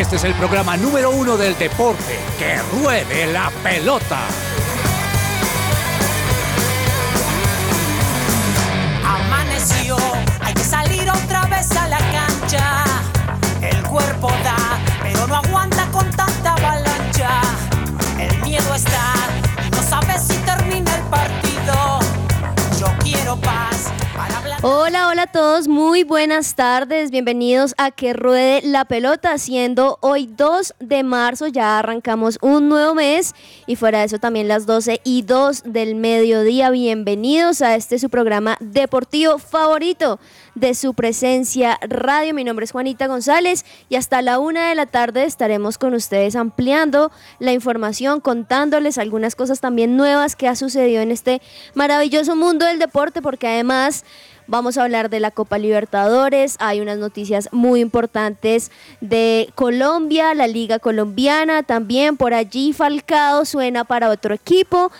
Este es el programa número uno del deporte. ¡Que ruede la pelota! Amaneció, hay que salir otra vez a la cancha. El cuerpo da, pero no aguanta con tanta avalancha. El miedo está Hola, hola a todos, muy buenas tardes, bienvenidos a Que Ruede la Pelota, siendo hoy 2 de marzo, ya arrancamos un nuevo mes y fuera de eso también las 12 y 2 del mediodía, bienvenidos a este su programa deportivo favorito de su presencia radio, mi nombre es Juanita González y hasta la una de la tarde estaremos con ustedes ampliando la información, contándoles algunas cosas también nuevas que ha sucedido en este maravilloso mundo del deporte, porque además... Vamos a hablar de la Copa Libertadores, hay unas noticias muy importantes de Colombia, la Liga Colombiana, también por allí Falcao suena para otro equipo.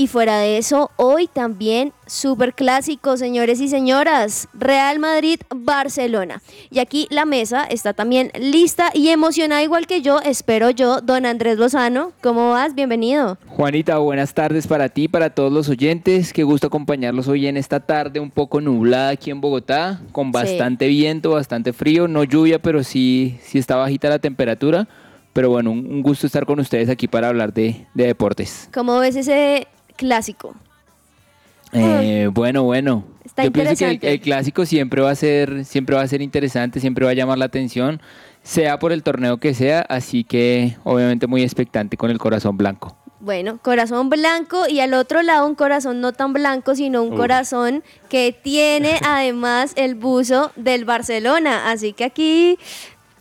Y fuera de eso, hoy también super clásico, señores y señoras, Real Madrid-Barcelona. Y aquí la mesa está también lista y emocionada igual que yo, espero yo, don Andrés Lozano. ¿Cómo vas? Bienvenido. Juanita, buenas tardes para ti, para todos los oyentes. Qué gusto acompañarlos hoy en esta tarde un poco nublada aquí en Bogotá, con bastante viento, bastante frío, no lluvia, pero sí, sí está bajita la temperatura. Pero bueno, un, un gusto estar con ustedes aquí para hablar de, de deportes. ¿Cómo ves ese clásico? Eh, bueno, bueno. Está Yo pienso que el, clásico siempre va a ser, siempre va a ser interesante, siempre va a llamar la atención, sea por el torneo que sea, así que obviamente muy expectante con el corazón blanco. Bueno, corazón blanco y al otro lado un corazón no tan blanco, sino un Uf. corazón que tiene además el buzo del Barcelona. Así que aquí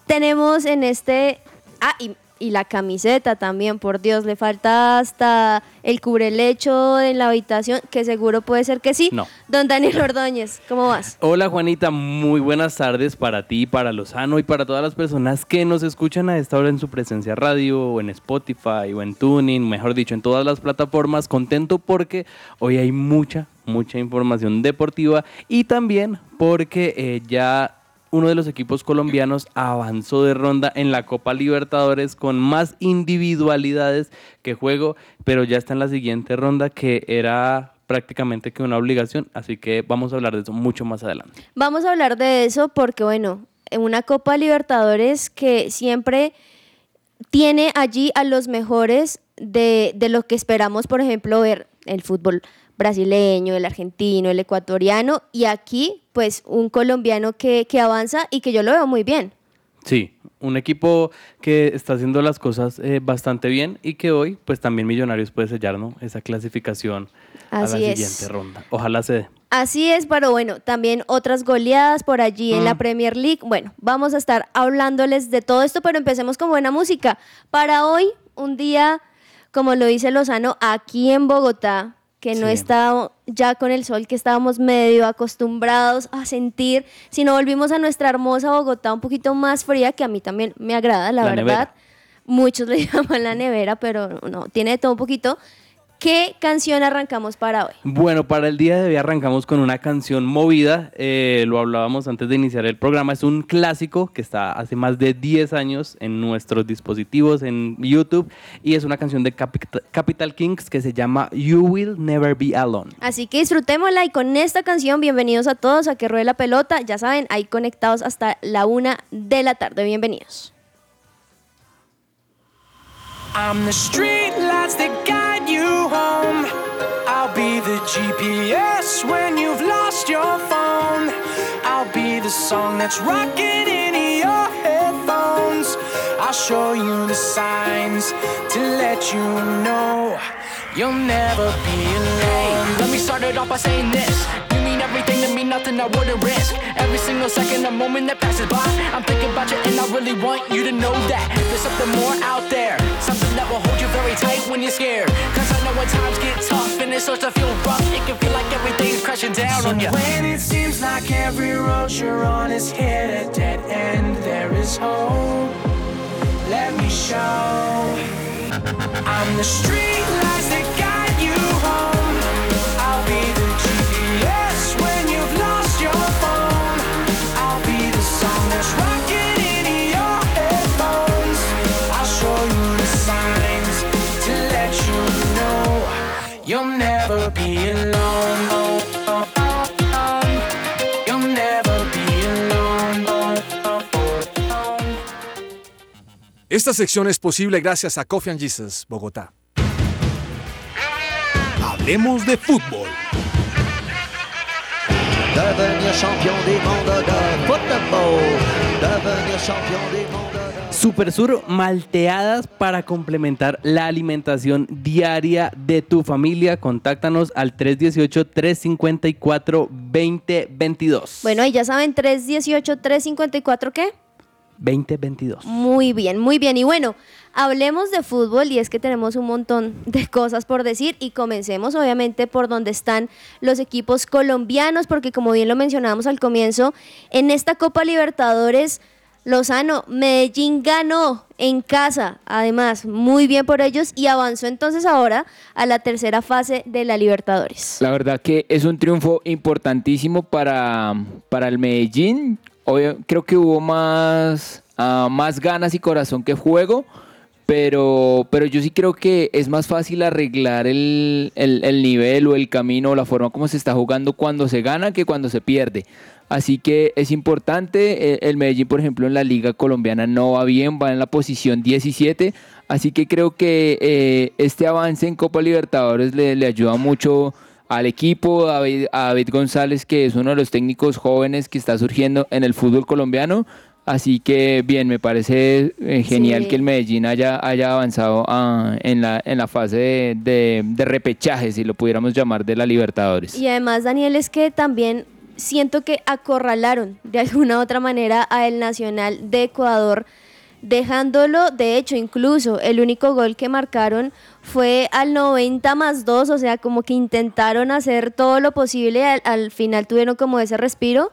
tenemos en este... Ah, y, y la camiseta también, por Dios, le falta hasta el cubrelecho en la habitación, que seguro puede ser que sí. No. Don Daniel Ordóñez, ¿cómo vas? Hola Juanita, muy buenas tardes para ti, para Lozano y para todas las personas que nos escuchan a esta hora en su presencia radio o en Spotify o en Tuning, mejor dicho, en todas las plataformas. Contento porque hoy hay mucha, mucha información deportiva y también porque eh, ya uno de los equipos colombianos avanzó de ronda en la Copa Libertadores con más individualidades que juego, pero ya está en la siguiente ronda que era prácticamente que una obligación, así que vamos a hablar de eso mucho más adelante. Vamos a hablar de eso porque, bueno, en una Copa Libertadores que siempre tiene allí a los mejores de, de lo que esperamos, por ejemplo, ver el fútbol brasileño, el argentino, el ecuatoriano, y aquí, pues, un colombiano que, que avanza y que yo lo veo muy bien. Sí, un equipo que está haciendo las cosas eh, bastante bien y que hoy, pues también Millonarios puede sellar, ¿no? Esa clasificación a la Así es. siguiente ronda. Ojalá se dé. Así es, pero bueno, también otras goleadas por allí en la Mm. Premier League. Bueno, vamos a estar hablándoles de todo esto, pero empecemos con buena música. Para hoy, un día, como lo dice Lozano, aquí en Bogotá, que no Sí. está ya con el sol que estábamos medio acostumbrados a sentir, sino volvimos a nuestra hermosa Bogotá un poquito más fría, que a mí también me agrada, la, La verdad. nevera. Muchos le llaman la nevera, pero no, tiene de todo un poquito. ¿Qué canción arrancamos para hoy? Bueno, para el día de hoy arrancamos con una canción movida, eh, lo hablábamos antes de iniciar el programa, es un clásico que está hace más de 10 años en nuestros dispositivos, en YouTube, y es una canción de Capit- Capital Kings que se llama You Will Never Be Alone. Así que disfrutémosla y con esta canción, bienvenidos a todos a Que Ruede la Pelota. Ya saben, ahí conectados hasta la una de la tarde. Bienvenidos. I'm the street lights that guide you home. I'll be the GPS when you've lost your phone. I'll be the song that's rocking in your headphones. I'll show you the signs to let you know you'll never be alone. Hey, Let me start it off by saying this. Mean to me, nothing I wouldn't risk. Every single second, a moment that passes by. I'm thinking about you, and I really want you to know that there's something more out there. Something that will hold you very tight when you're scared. Cause I know when times get tough and it starts to feel rough, it can feel like everything's crashing down on you. When it seems like every road you're on is hit a dead end, there is hope. Let me show. I'm the street lights Esta sección es posible gracias a Coffee and Jesus, Bogotá. Hablemos de fútbol. Devenir champion du monde de football. Devenir champion du monde de... Super Sur, malteadas para complementar la alimentación diaria de tu familia. Contáctanos al 318-354-2022. Bueno, y ya saben, 318-354, ¿qué? 2022. Muy bien, muy bien. Y bueno, hablemos de fútbol y es que tenemos un montón de cosas por decir y comencemos obviamente por donde están los equipos colombianos, porque como bien lo mencionábamos al comienzo, en esta Copa Libertadores, Lozano, Medellín ganó en casa, además, muy bien por ellos y avanzó entonces ahora a la tercera fase de la Libertadores. La verdad que es un triunfo importantísimo para, para el Medellín. Obvio, creo que hubo más, ah, más ganas y corazón que juego, pero, pero yo sí creo que es más fácil arreglar el, el- el nivel o el camino o la forma como se está jugando cuando se gana que cuando se pierde. Así que es importante, eh, el Medellín por ejemplo en la liga colombiana no va bien, va en la posición 17, así que creo que eh, este avance en Copa Libertadores le, le ayuda mucho al equipo, a David, a David González, que es uno de los técnicos jóvenes que está surgiendo en el fútbol colombiano. Así que bien, me parece eh, genial Sí. que el Medellín haya, haya avanzado ah, en, la, en la fase de, de- de repechaje, si lo pudiéramos llamar, de la Libertadores. Y además, Daniel, es que también siento que acorralaron de alguna u otra manera a el Nacional de Ecuador, dejándolo, de hecho, incluso el único gol que marcaron fue al 90 más 2, o sea, como que intentaron hacer todo lo posible, al, al final tuvieron como ese respiro.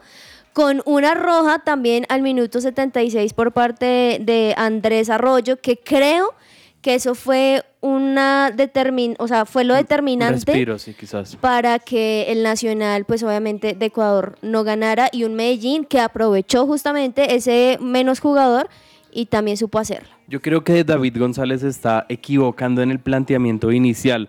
Con una roja también al minuto 76 por parte de, Andrés Arroyo, que creo que eso fue una determin, o sea, fue lo determinante Respiro, sí, quizás. para que el Nacional, pues obviamente de Ecuador no ganara y un Medellín que aprovechó justamente ese menos jugador y también supo hacerlo. Yo creo que David González está equivocando en el planteamiento inicial.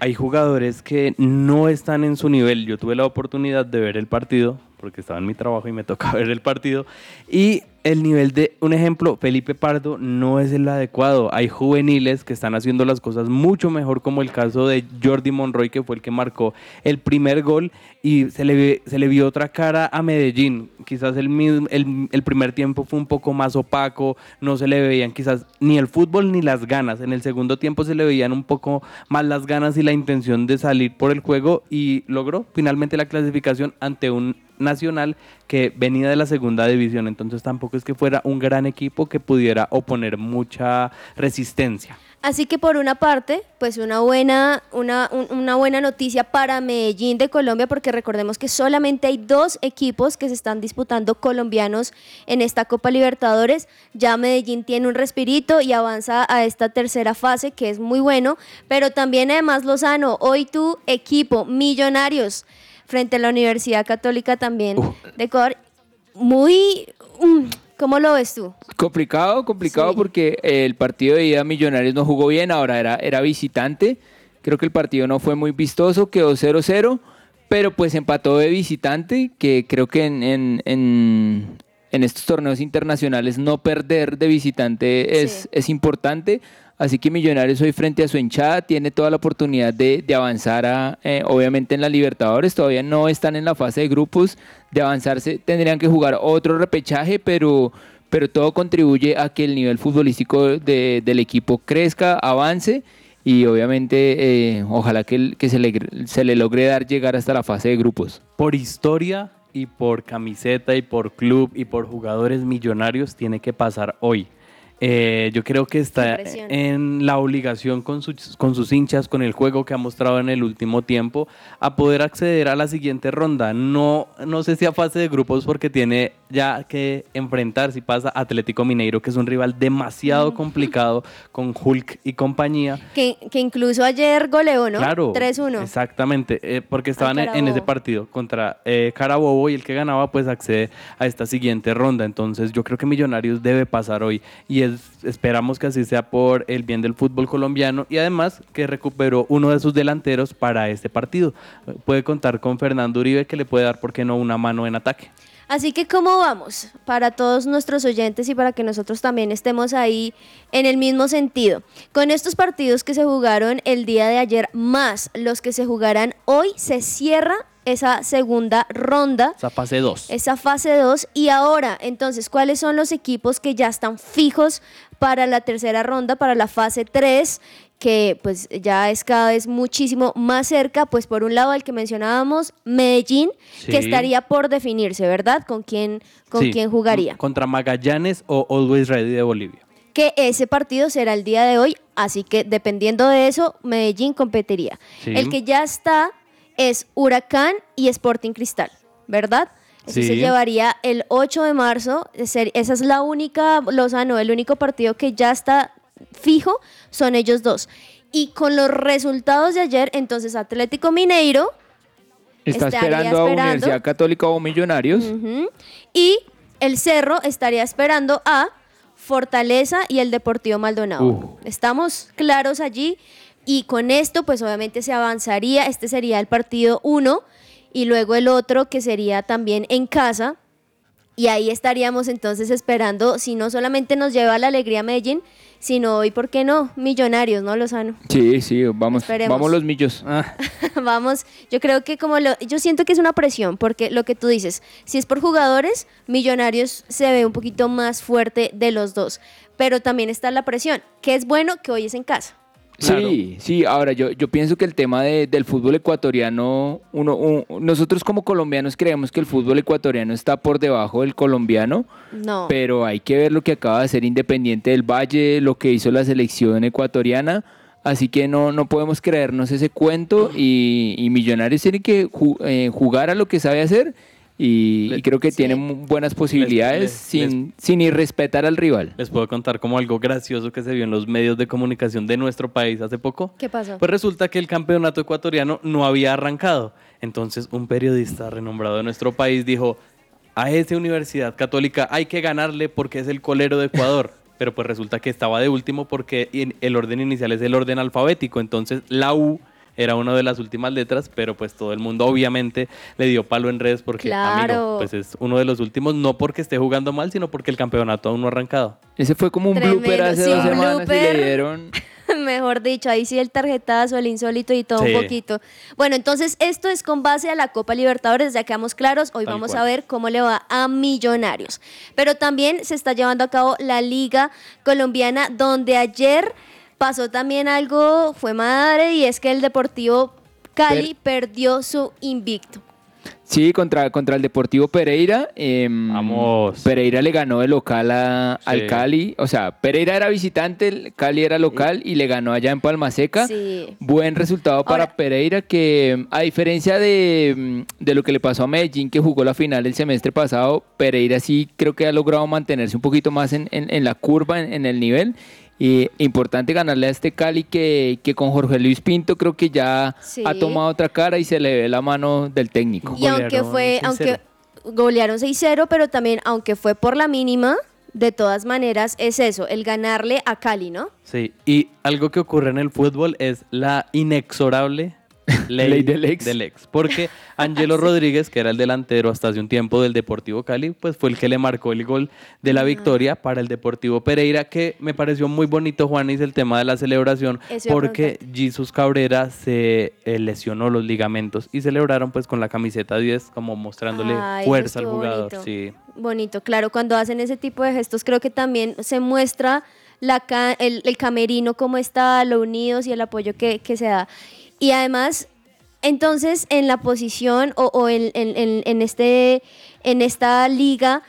Hay jugadores que no están en su nivel. Yo tuve la oportunidad de ver el partido, porque estaba en mi trabajo y me toca ver el partido. Y el nivel de, un ejemplo, Felipe Pardo no es el adecuado. Hay juveniles que están haciendo las cosas mucho mejor, como el caso de Jordi Monroy, que fue el que marcó el primer gol y se le, se le vio otra cara a Medellín. Quizás el, el, el primer tiempo fue un poco más opaco, no se le veían quizás ni el fútbol ni las ganas. En el segundo tiempo se le veían un poco más las ganas y la intención de salir por el juego y logró finalmente la clasificación ante un Nacional que venía de la segunda división, entonces tampoco es que fuera un gran equipo que pudiera oponer mucha resistencia. Así que por una parte, pues una buena, una, un- una buena noticia para Medellín de Colombia, porque recordemos que solamente hay dos equipos que se están disputando colombianos en esta Copa Libertadores. Ya Medellín tiene un respirito y avanza a esta tercera fase, que es muy bueno. Pero también además Lozano, hoy tu equipo, Millonarios, frente a la Universidad Católica también de Ecuador, muy... mm, ¿Cómo lo ves tú? Complicado, complicado Sí. porque el partido de ida Millonarios no jugó bien, ahora era, era visitante. Creo que el partido no fue muy vistoso, quedó 0-0, pero pues empató de visitante, que creo que en, en- en- en estos torneos internacionales no perder de visitante es, Sí. es importante. Así que Millonarios hoy frente a su hinchada tiene toda la oportunidad de, de avanzar a, eh, obviamente en la Libertadores, todavía no están en la fase de grupos, de avanzarse tendrían que jugar otro repechaje, pero, pero todo contribuye a que el nivel futbolístico de- del equipo crezca, avance y obviamente eh, ojalá que, que se, le, se le logre dar llegar hasta la fase de grupos. por historia y por camiseta y por club y por jugadores millonarios tiene que pasar hoy. Eh, yo creo que está en la obligación con sus, con sus hinchas, con el juego que ha mostrado en el último tiempo, a poder acceder a la siguiente ronda. No, no sé si a fase de grupos porque tiene ya que enfrentar si pasa Atlético Mineiro, que es un rival demasiado complicado con Hulk y compañía. Que, que incluso ayer goleó, ¿no? Claro. 3-1. Exactamente, eh, porque estaban en, ese partido contra eh, Carabobo y el que ganaba pues accede a esta siguiente ronda. Entonces yo creo que Millonarios debe pasar hoy y es es, esperamos que así sea por el bien del fútbol colombiano y además que recuperó uno de sus delanteros para este partido. Puede contar con Fernando Uribe que le puede dar, ¿por qué no?, una mano en ataque. Así que, ¿cómo vamos? Para todos nuestros oyentes y para que nosotros también estemos ahí en el mismo sentido. Con estos partidos que se jugaron el día de ayer, más los que se jugarán hoy, se cierra esa segunda ronda. Esa fase 2. Esa fase 2. Y ahora, entonces, ¿cuáles son los equipos que ya están fijos para la tercera ronda, para la fase 3? que pues ya es cada vez muchísimo más cerca, pues por un lado el que mencionábamos, Medellín, Sí. que estaría por definirse, ¿verdad? ¿Con quién, con Sí, quién jugaría? Contra Magallanes o Always Ready de Bolivia. Que ese partido será el día de hoy, así que dependiendo de eso, Medellín competiría. Sí. El que ya está es Huracán y Sporting Cristal, ¿verdad? Eso Sí. se llevaría el 8 de marzo. Esa es la única, Lozano, el único partido que ya está fijo son ellos dos. Y con los resultados de ayer, entonces Atlético Mineiro Está Estaría esperando a esperando. Universidad Católica o Millonarios. y el Cerro estaría esperando a Fortaleza y el Deportivo Maldonado. Uh. Estamos claros allí y con esto pues obviamente se avanzaría, este sería el partido 1 y luego el otro que sería también en casa y ahí estaríamos entonces esperando si no solamente nos lleva la alegría Medellín, sino hoy, ¿por qué no? Millonarios, ¿no, Lozano? Sí, sí, vamos, Esperemos. vamos los millos. Ah, Vamos, yo creo que como lo, yo siento que es una presión, porque lo que tú dices, si es por jugadores, Millonarios se ve un poquito más fuerte de los dos, pero también está la presión, que es bueno que hoy es en casa. Sí, sí, ahora yo, yo pienso que el tema de- del fútbol ecuatoriano, uno, un- nosotros como colombianos creemos que el fútbol ecuatoriano está por debajo del colombiano, No. pero hay que ver lo que acaba de hacer Independiente del Valle, lo que hizo la selección ecuatoriana, así que no, no podemos creernos ese cuento y, y Millonarios tiene que ju- eh, jugar a lo que sabe hacer y, Le- y creo que Sí. tiene mu- buenas posibilidades les- sin, sin irrespetar al rival. les puedo contar como algo gracioso que se vio en los medios de comunicación de nuestro país hace poco. ¿Qué pasó? Pues resulta que el campeonato ecuatoriano no había arrancado. Entonces un periodista renombrado de nuestro país dijo, a esa universidad católica hay que ganarle porque es el colero de Ecuador. Pero pues resulta que estaba de último porque in- el orden inicial es el orden alfabético. Entonces la U era una de las últimas letras, pero pues todo el mundo obviamente le dio palo en redes porque, Claro. amigo, pues es uno de los últimos, no porque esté jugando mal, sino porque el campeonato aún no ha arrancado. Ese fue como un Tremendo, blooper hace sí, dos semanas y blooper. le dieron... Mejor dicho, ahí sí el tarjetazo, el insólito y todo Sí. un poquito. Bueno, entonces esto es con base a la Copa Libertadores, ya quedamos claros. Hoy Tal vamos cual. a ver cómo le va a Millonarios. Pero también se está llevando a cabo la Liga Colombiana, donde ayer pasó también algo, fue madre, y es que el Deportivo Cali perdió su invicto. Sí, contra, contra el Deportivo Pereira. em, Vamos. Pereira le ganó de local a- al. Cali. O sea, Pereira era visitante, el Cali era local y le ganó allá en Palma Seca. Sí. Buen resultado para Ahora- Pereira que, a diferencia de, mm, de lo que le pasó a Medellín, que jugó la final el semestre pasado, Pereira sí creo que ha logrado mantenerse un poquito más en, en- en la curva, en, en el nivel. Y importante ganarle a este Cali que, que con Jorge Luis Pinto creo que ya Sí. ha tomado otra cara y se le ve la mano del técnico. Y aunque fue, 6-0. aunque golearon 6-0, pero también aunque fue por la mínima, de todas maneras es eso, el ganarle a Cali, ¿no? Sí, y algo que ocurre en el fútbol es la inexorable ley, Ley del ex. Porque Angelo Rodríguez, que era el delantero hasta hace un tiempo del Deportivo Cali, pues fue el que le marcó el gol de la victoria para el Deportivo Pereira, que me pareció muy bonito, Juanis, el tema de la celebración, Eso porque Jesus Cabrera se eh, lesionó los ligamentos y celebraron pues con la camiseta 10 como mostrándole Ay, fuerza al jugador. bonito. Sí. Bonito, claro, cuando hacen ese tipo de gestos creo que también se muestra la ca- el, el camerino cómo está, lo unidos y el apoyo que, que se da. Y además, entonces en la posición o, o en, en- en- en este, en esta liga,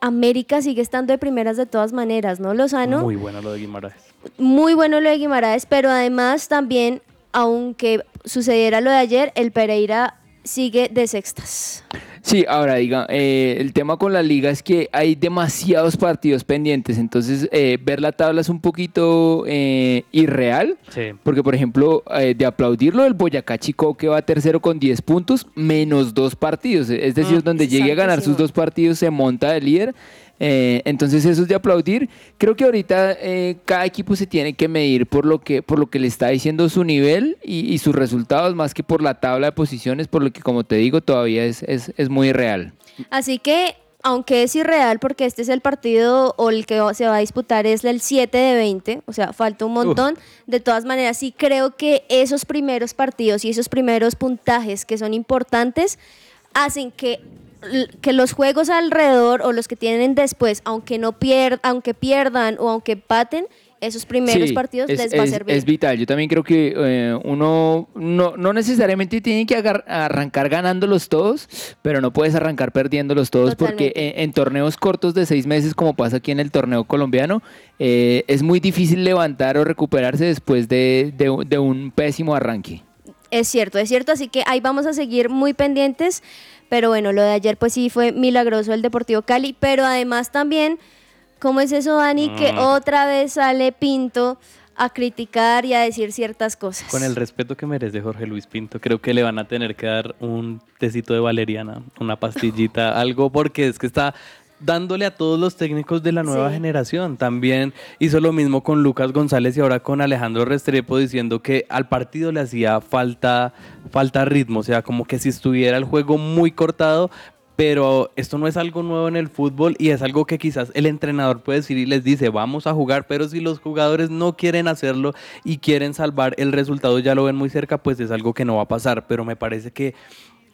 América sigue estando de primeras de todas maneras, ¿no, Lozano? Muy bueno lo de Guimaraes. muy bueno lo de Guimaraes, pero además también, aunque sucediera lo de ayer, el Pereira sigue de sextas. Sí, ahora diga, eh, el tema con la liga es que hay demasiados partidos pendientes, entonces eh, ver la tabla es un poquito eh, irreal, Sí. porque por ejemplo, eh, de aplaudirlo el Boyacá Chico que va tercero con 10 puntos, menos dos partidos, es decir, Mm, donde llegue a ganar sus dos partidos se monta de líder. Eh, entonces eso es de aplaudir. Creo que ahorita eh, cada equipo se tiene que medir por lo que, por lo que le está diciendo su nivel y, y sus resultados, más que por la tabla de posiciones, por lo que como te digo todavía es, es, es muy real. Así que, aunque es irreal, porque este es el partido o el que se va a disputar es el 7 de 20, o sea, falta un montón. De todas maneras, sí creo que esos primeros partidos y esos primeros puntajes que son importantes hacen que, que los juegos alrededor o los que tienen después, aunque no pier aunque pierdan o aunque empaten, esos primeros Sí, partidos es, les va a es- servir. es vital. Yo también creo que eh, uno no, no necesariamente tiene que agar- arrancar ganándolos todos, pero no puedes arrancar perdiéndolos todos porque Totalmente. en, en torneos cortos de seis meses, como pasa aquí en el torneo colombiano, eh, es muy difícil levantar o recuperarse después de, de de un pésimo arranque. Es cierto, es cierto, así que ahí vamos a seguir muy pendientes, pero bueno, lo de ayer pues sí fue milagroso el Deportivo Cali, pero además también, ¿cómo es eso, Dani? Que otra vez sale Pinto a criticar y a decir ciertas cosas. Con el respeto que merece Jorge Luis Pinto, creo que le van a tener que dar un tecito de valeriana, una pastillita, algo, porque es que está dándole a todos los técnicos de la nueva Sí. generación. También hizo lo mismo con Lucas González y ahora con Alejandro Restrepo diciendo que al partido le hacía falta, falta ritmo, o sea, como que si estuviera el juego muy cortado, pero esto no es algo nuevo en el fútbol y es algo que quizás el entrenador puede decir y les dice, vamos a jugar, pero si los jugadores no quieren hacerlo y quieren salvar el resultado, ya lo ven muy cerca, pues es algo que no va a pasar, pero me parece que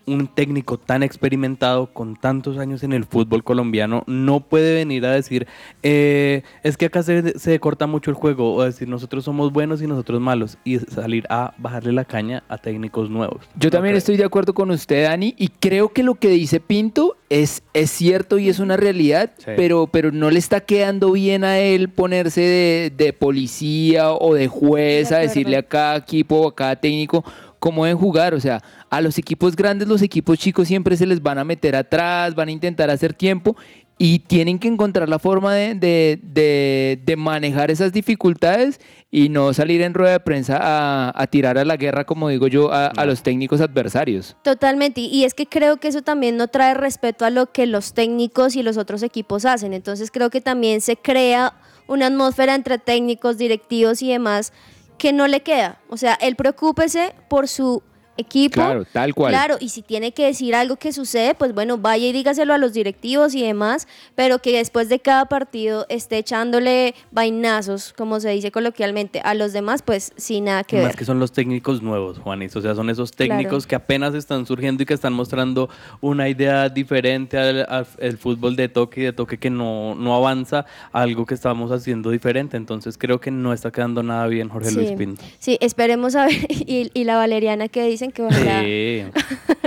un técnico tan experimentado con tantos años en el fútbol colombiano no puede venir a decir eh, es que acá se, se corta mucho el juego o decir nosotros somos buenos y nosotros malos y salir a bajarle la caña a técnicos nuevos. Yo No también creo. estoy de acuerdo con usted, Dani, y creo que lo que dice Pinto es, es cierto y es una realidad, Sí. pero, pero no le está quedando bien a él ponerse de, de policía o de juez a decirle a cada equipo o a cada técnico cómo deben jugar. O sea, a los equipos grandes, los equipos chicos siempre se les van a meter atrás, van a intentar hacer tiempo. Y tienen que encontrar la forma de, de- de- de manejar esas dificultades y no salir en rueda de prensa a, a tirar a la guerra, como digo yo, a, a los técnicos adversarios. Totalmente, y y es que creo que eso también no trae respeto a lo que los técnicos y los otros equipos hacen. Entonces creo que también se crea una atmósfera entre técnicos, directivos y demás que no le queda. O sea, él preocúpese por su equipo. Claro, tal cual. Claro, y si tiene que decir algo que sucede, pues bueno, vaya y dígaselo a los directivos y demás, pero que después de cada partido esté echándole vainazos, como se dice coloquialmente, a los demás, pues sin nada que Más ver. que son los técnicos nuevos, Juanis. O sea, son esos técnicos Claro. que apenas están surgiendo y que están mostrando una idea diferente al, al- el fútbol de toque y de toque que no, no avanza a algo que estamos haciendo diferente. Entonces creo que no está quedando nada bien Jorge Luis Pinto. Sí, esperemos a ver. Y, y la Valeriana que dicen que ojalá. Sí.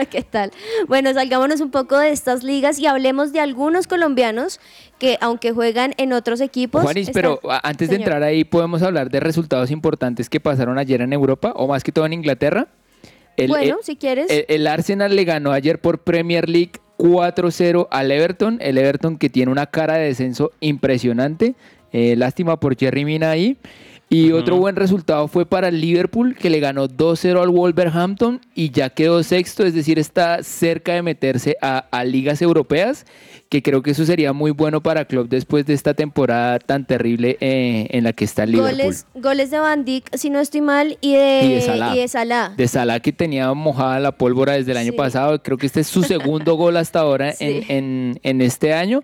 ¿Qué tal? Bueno, salgámonos un poco de estas ligas y hablemos de algunos colombianos que, aunque juegan en otros equipos. Juanis, están- pero antes de entrar ahí, ¿podemos hablar de resultados importantes que pasaron ayer en Europa o más que todo en Inglaterra? El, Bueno, el- si quieres. el- el Arsenal le ganó ayer por Premier League 4-0 al Everton. El Everton que tiene una cara de descenso impresionante. Eh, lástima por Jerry Mina ahí. Y otro buen resultado fue para el Liverpool, que le ganó 2-0 al Wolverhampton y ya quedó sexto, es decir, está cerca de meterse a, a ligas europeas, que creo que eso sería muy bueno para Klopp después de esta temporada tan terrible eh, en la que está el Liverpool. goles, goles de Van Dijk, si no estoy mal, y de, Y de Salah. y de Salah. De Salah que tenía mojada la pólvora desde el año Sí. pasado. Creo que este es su segundo gol hasta ahora Sí. en, en- en este año.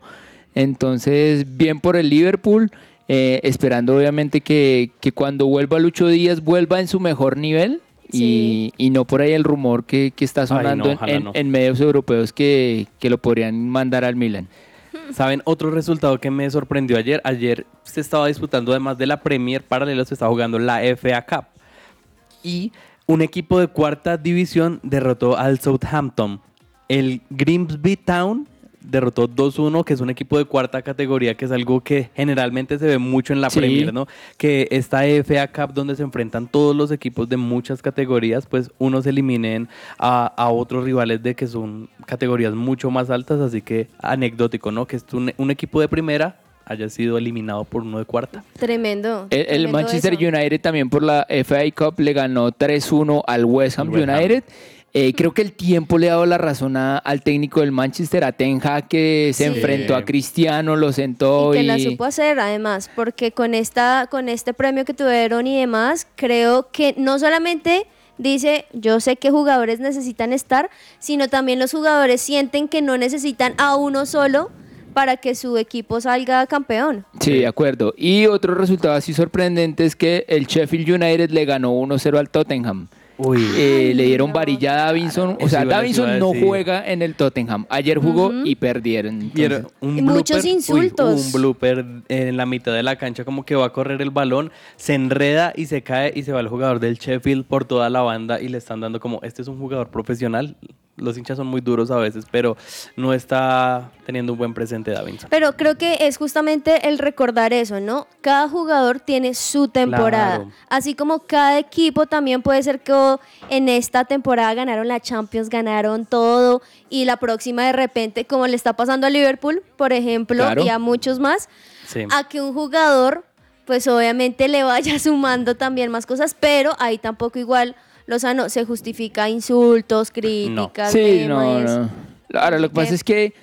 Entonces, bien por el Liverpool. Eh, esperando obviamente que, que cuando vuelva Lucho Díaz vuelva en su mejor nivel. Y, y no por ahí el rumor que, que está sonando no, en- ojalá en, no. en medios europeos que, que lo podrían mandar al Milan. ¿Saben? Otro resultado que me sorprendió ayer. Ayer se estaba disputando, además de la Premier, paralelo se estaba jugando la FA Cup. Y un equipo de cuarta división derrotó al Southampton. El Grimsby Town derrotó 2-1, que es un equipo de cuarta categoría, que es algo que generalmente se ve mucho en la Sí. Premier, ¿no? Que esta FA Cup donde se enfrentan todos los equipos de muchas categorías, pues unos eliminen a, a otros rivales de que son categorías mucho más altas, así que anecdótico, ¿no? Que es un, un equipo de primera haya sido eliminado por uno de cuarta. Tremendo. El, el tremendo Manchester eso. United también por la FA Cup le ganó 3-1 al West Ham Al West Ham. United. Eh, creo que el tiempo le ha dado la razón a- al técnico del Manchester, a Ten Hag, que se Sí. enfrentó a Cristiano, lo sentó y y... que la supo hacer además, porque con esta, con este premio que tuvieron y demás, creo que no solamente dice, yo sé que jugadores necesitan estar, sino también los jugadores sienten que no necesitan a uno solo para que su equipo salga campeón. Sí, de acuerdo. Y otro resultado así sorprendente es que el Sheffield United le ganó 1-0 al Tottenham. Uy. Eh, le dieron varilla a Davinson. O sea, Davinson no juega en el Tottenham. Ayer jugó y perdieron. Y era entonces- un Y muchos uy, insultos. un blooper en la mitad de la cancha, como que va a correr el balón, se enreda y se cae y se va el jugador del Sheffield por toda la banda y le están dando como, este es un jugador profesional. Los hinchas son muy duros a veces, pero no está teniendo un buen presente Davinson. Pero creo que es justamente el recordar eso, ¿no? Cada jugador tiene su temporada. Claro. Así como cada equipo también puede ser que oh, en esta temporada ganaron la Champions, ganaron todo y la próxima de repente, como le está pasando a Liverpool, por ejemplo, Claro. y a muchos más, Sí. a que un jugador, pues obviamente le vaya sumando también más cosas, pero ahí tampoco igual, Lozano, se justifica insultos, críticas, Sí, no, no. Ahora, lo que pasa es que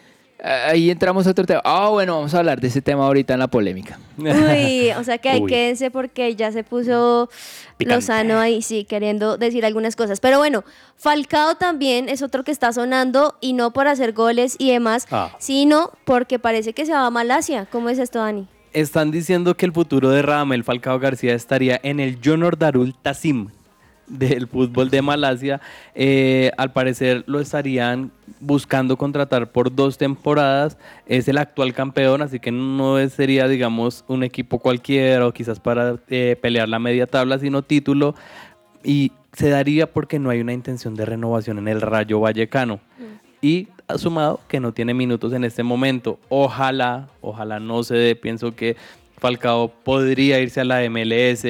eh, ahí entramos a otro tema. Ah, bueno, vamos a hablar de ese tema ahorita en la polémica. Uy, o sea que quédense porque ya se puso Picante. Lozano ahí, sí, queriendo decir algunas cosas. Pero bueno, Falcao también es otro que está sonando y no por hacer goles y demás, Ah. sino porque parece que se va a Malasia. ¿Cómo es esto, Dani? Están diciendo que el futuro de Radamel Falcao García estaría en el Junior Darul Tassim del fútbol de Malasia. Eh, al parecer lo estarían buscando contratar por dos temporadas. Es el actual campeón, así que no sería, digamos, un equipo cualquiera o quizás para eh, pelear la media tabla, sino título. Y se daría porque no hay una intención de renovación en el Rayo Vallecano. Y ha sumado que no tiene minutos en este momento. Ojalá, ojalá no se dé. Pienso que Falcao podría irse a la MLS.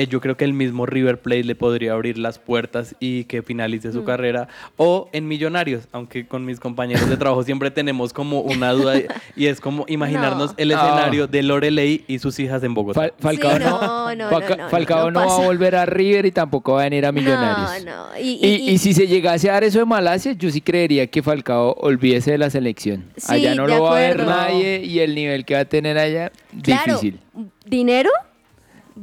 Eh, yo creo que el mismo River Plate le podría abrir las puertas y que finalice su carrera. O en Millonarios, aunque con mis compañeros de trabajo siempre tenemos como una duda y- y es como imaginarnos No. el escenario de Lorelei y sus hijas en Bogotá. Fal- Falcao, Sí, no, no, no, Falca- no, no, Falcao no no, va a volver a River y tampoco va a venir a Millonarios. No, no. Y, Y, y- y si se llegase a dar eso de Malasia, yo sí creería que Falcao olvídese de la selección. Sí, allá no lo va a ver nadie y el nivel que va a tener allá, claro, difícil. dinero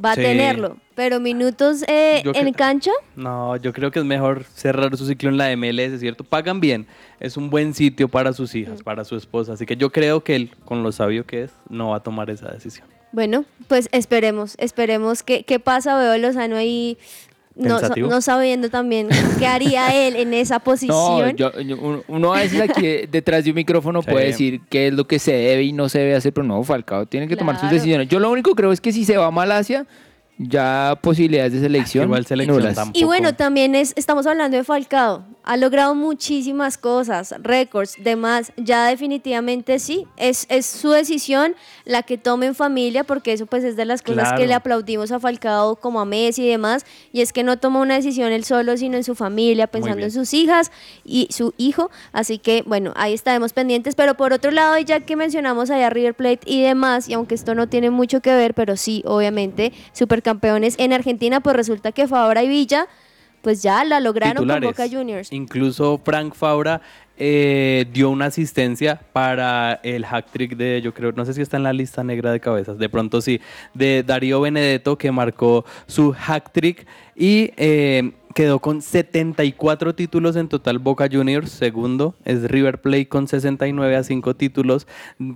va a tenerlo, pero minutos eh, en creo- cancha, No, yo creo que es mejor cerrar su ciclo en la MLS, ¿cierto? Pagan bien, es un buen sitio para sus hijas, para su esposa, así que yo creo que él, con lo sabio que es, no va a tomar esa decisión. Bueno, pues esperemos, esperemos qué, qué pasa. Veo Lozano ahí no, no sabiendo también qué haría él en esa No, posición. yo- yo- uno- a veces aquí detrás de un micrófono Sí. puede decir qué es lo que se debe y no se debe hacer, pero no, Falcao tiene que tomar sus decisiones. Yo lo único creo es que si se va a Malasia, ya posibilidades de selección. Igual selección nulas. tampoco. Y bueno, también es, estamos hablando de Falcao. Ha logrado muchísimas cosas, récords, demás. Ya definitivamente sí. Es, es su decisión la que tome en familia, porque eso pues es de las cosas Claro. que le aplaudimos a Falcao como a Messi y demás. Y es que no toma una decisión él solo, sino en su familia, pensando en sus hijas y su hijo. Así que bueno, ahí estaremos pendientes. Pero por otro lado, ya que mencionamos allá River Plate y demás, y aunque esto no tiene mucho que ver, pero sí, obviamente, supercampeones en Argentina, pues resulta que Fabra y Villa pues ya la lograron Titulares. con Boca Juniors. Incluso Frank Fabra eh, dio una asistencia para el hack trick de, yo creo, no sé si está en la lista negra de cabezas, de pronto sí, de Darío Benedetto que marcó su hack trick y eh, quedó con 74 títulos en total Boca Juniors, segundo es River Plate con 69 a 5 títulos,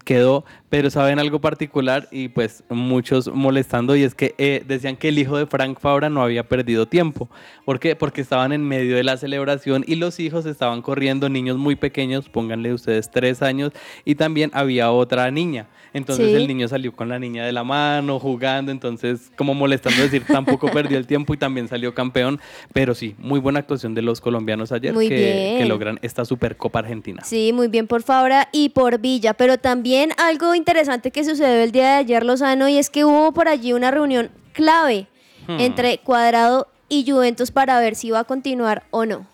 quedó, pero saben algo particular y pues muchos molestando y es que eh, decían que el hijo de Frank Fabra no había perdido tiempo. ¿Por qué? Porque estaban en medio de la celebración y los hijos estaban corriendo, niños muy pequeños, pónganle ustedes tres años, y también había otra niña. Entonces Sí. el niño salió con la niña de la mano, jugando, entonces como molestando decir, tampoco perdió el tiempo y también salió campeón, pero Pero sí, muy buena actuación de los colombianos ayer Muy que, bien. que logran esta Supercopa Argentina. Sí, muy bien por Fabra y por Villa, pero también algo interesante que sucedió el día de ayer, Lozano, y es que hubo por allí una reunión clave Hmm. entre Cuadrado y Juventus para ver si iba a continuar o no.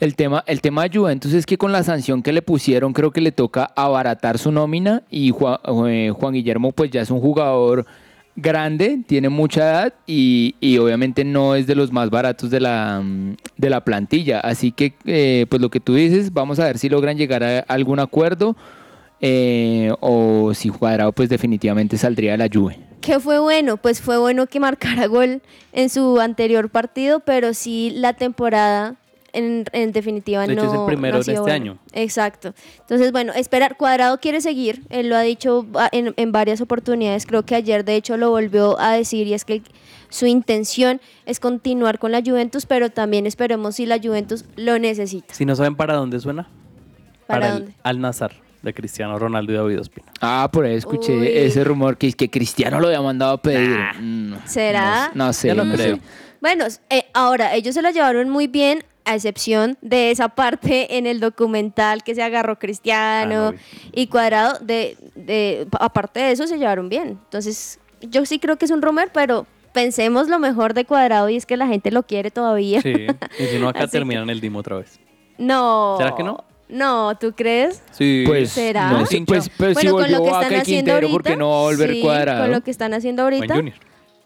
El tema, el tema de Juventus es que con la sanción que le pusieron creo que le toca abaratar su nómina y Juan, eh, Juan Guillermo pues ya es un jugador grande, tiene mucha edad y, y obviamente no es de los más baratos de la, mm, de la plantilla. Así que eh, pues lo que tú dices, vamos a ver si logran llegar a algún acuerdo eh, o si Cuadrado pues definitivamente saldría de la Juve. ¿Qué fue bueno? Pues fue bueno que marcara gol en su anterior partido, pero sí la temporada en, en definitiva De hecho, no. es el primero no de este año. Exacto. Entonces, bueno, esperar. Cuadrado quiere seguir, él lo ha dicho en, en varias oportunidades, creo que ayer de hecho lo volvió a decir y es que su intención es continuar con la Juventus, pero también esperemos si la Juventus lo necesita. Si no saben para dónde suena, ¿Para el dónde? Al Nazar de Cristiano Ronaldo y David Ospina. Ah, por ahí escuché Uy. ese rumor que, que Cristiano lo había mandado a pedir. Mm, ¿Será? No, no sé, Yo no no creo. sé. Bueno, eh, ahora, ellos se la llevaron muy bien, a excepción de esa parte en el documental que se agarró Cristiano Ah, no y Cuadrado, de, de, aparte de eso se llevaron bien. Entonces, yo sí creo que es un rumor, pero pensemos lo mejor de Cuadrado y es que la gente lo quiere todavía. Sí, y si no, acá Así que- terminan el Dimo otra vez. No. ¿Será que no? No, ¿tú crees? Sí. Pues, ¿Será? no pues, pero si bueno, con lo que Vaca están haciendo Quintero, ahorita. ¿por qué no va a volver sí, cuadrado? Con lo que están haciendo ahorita.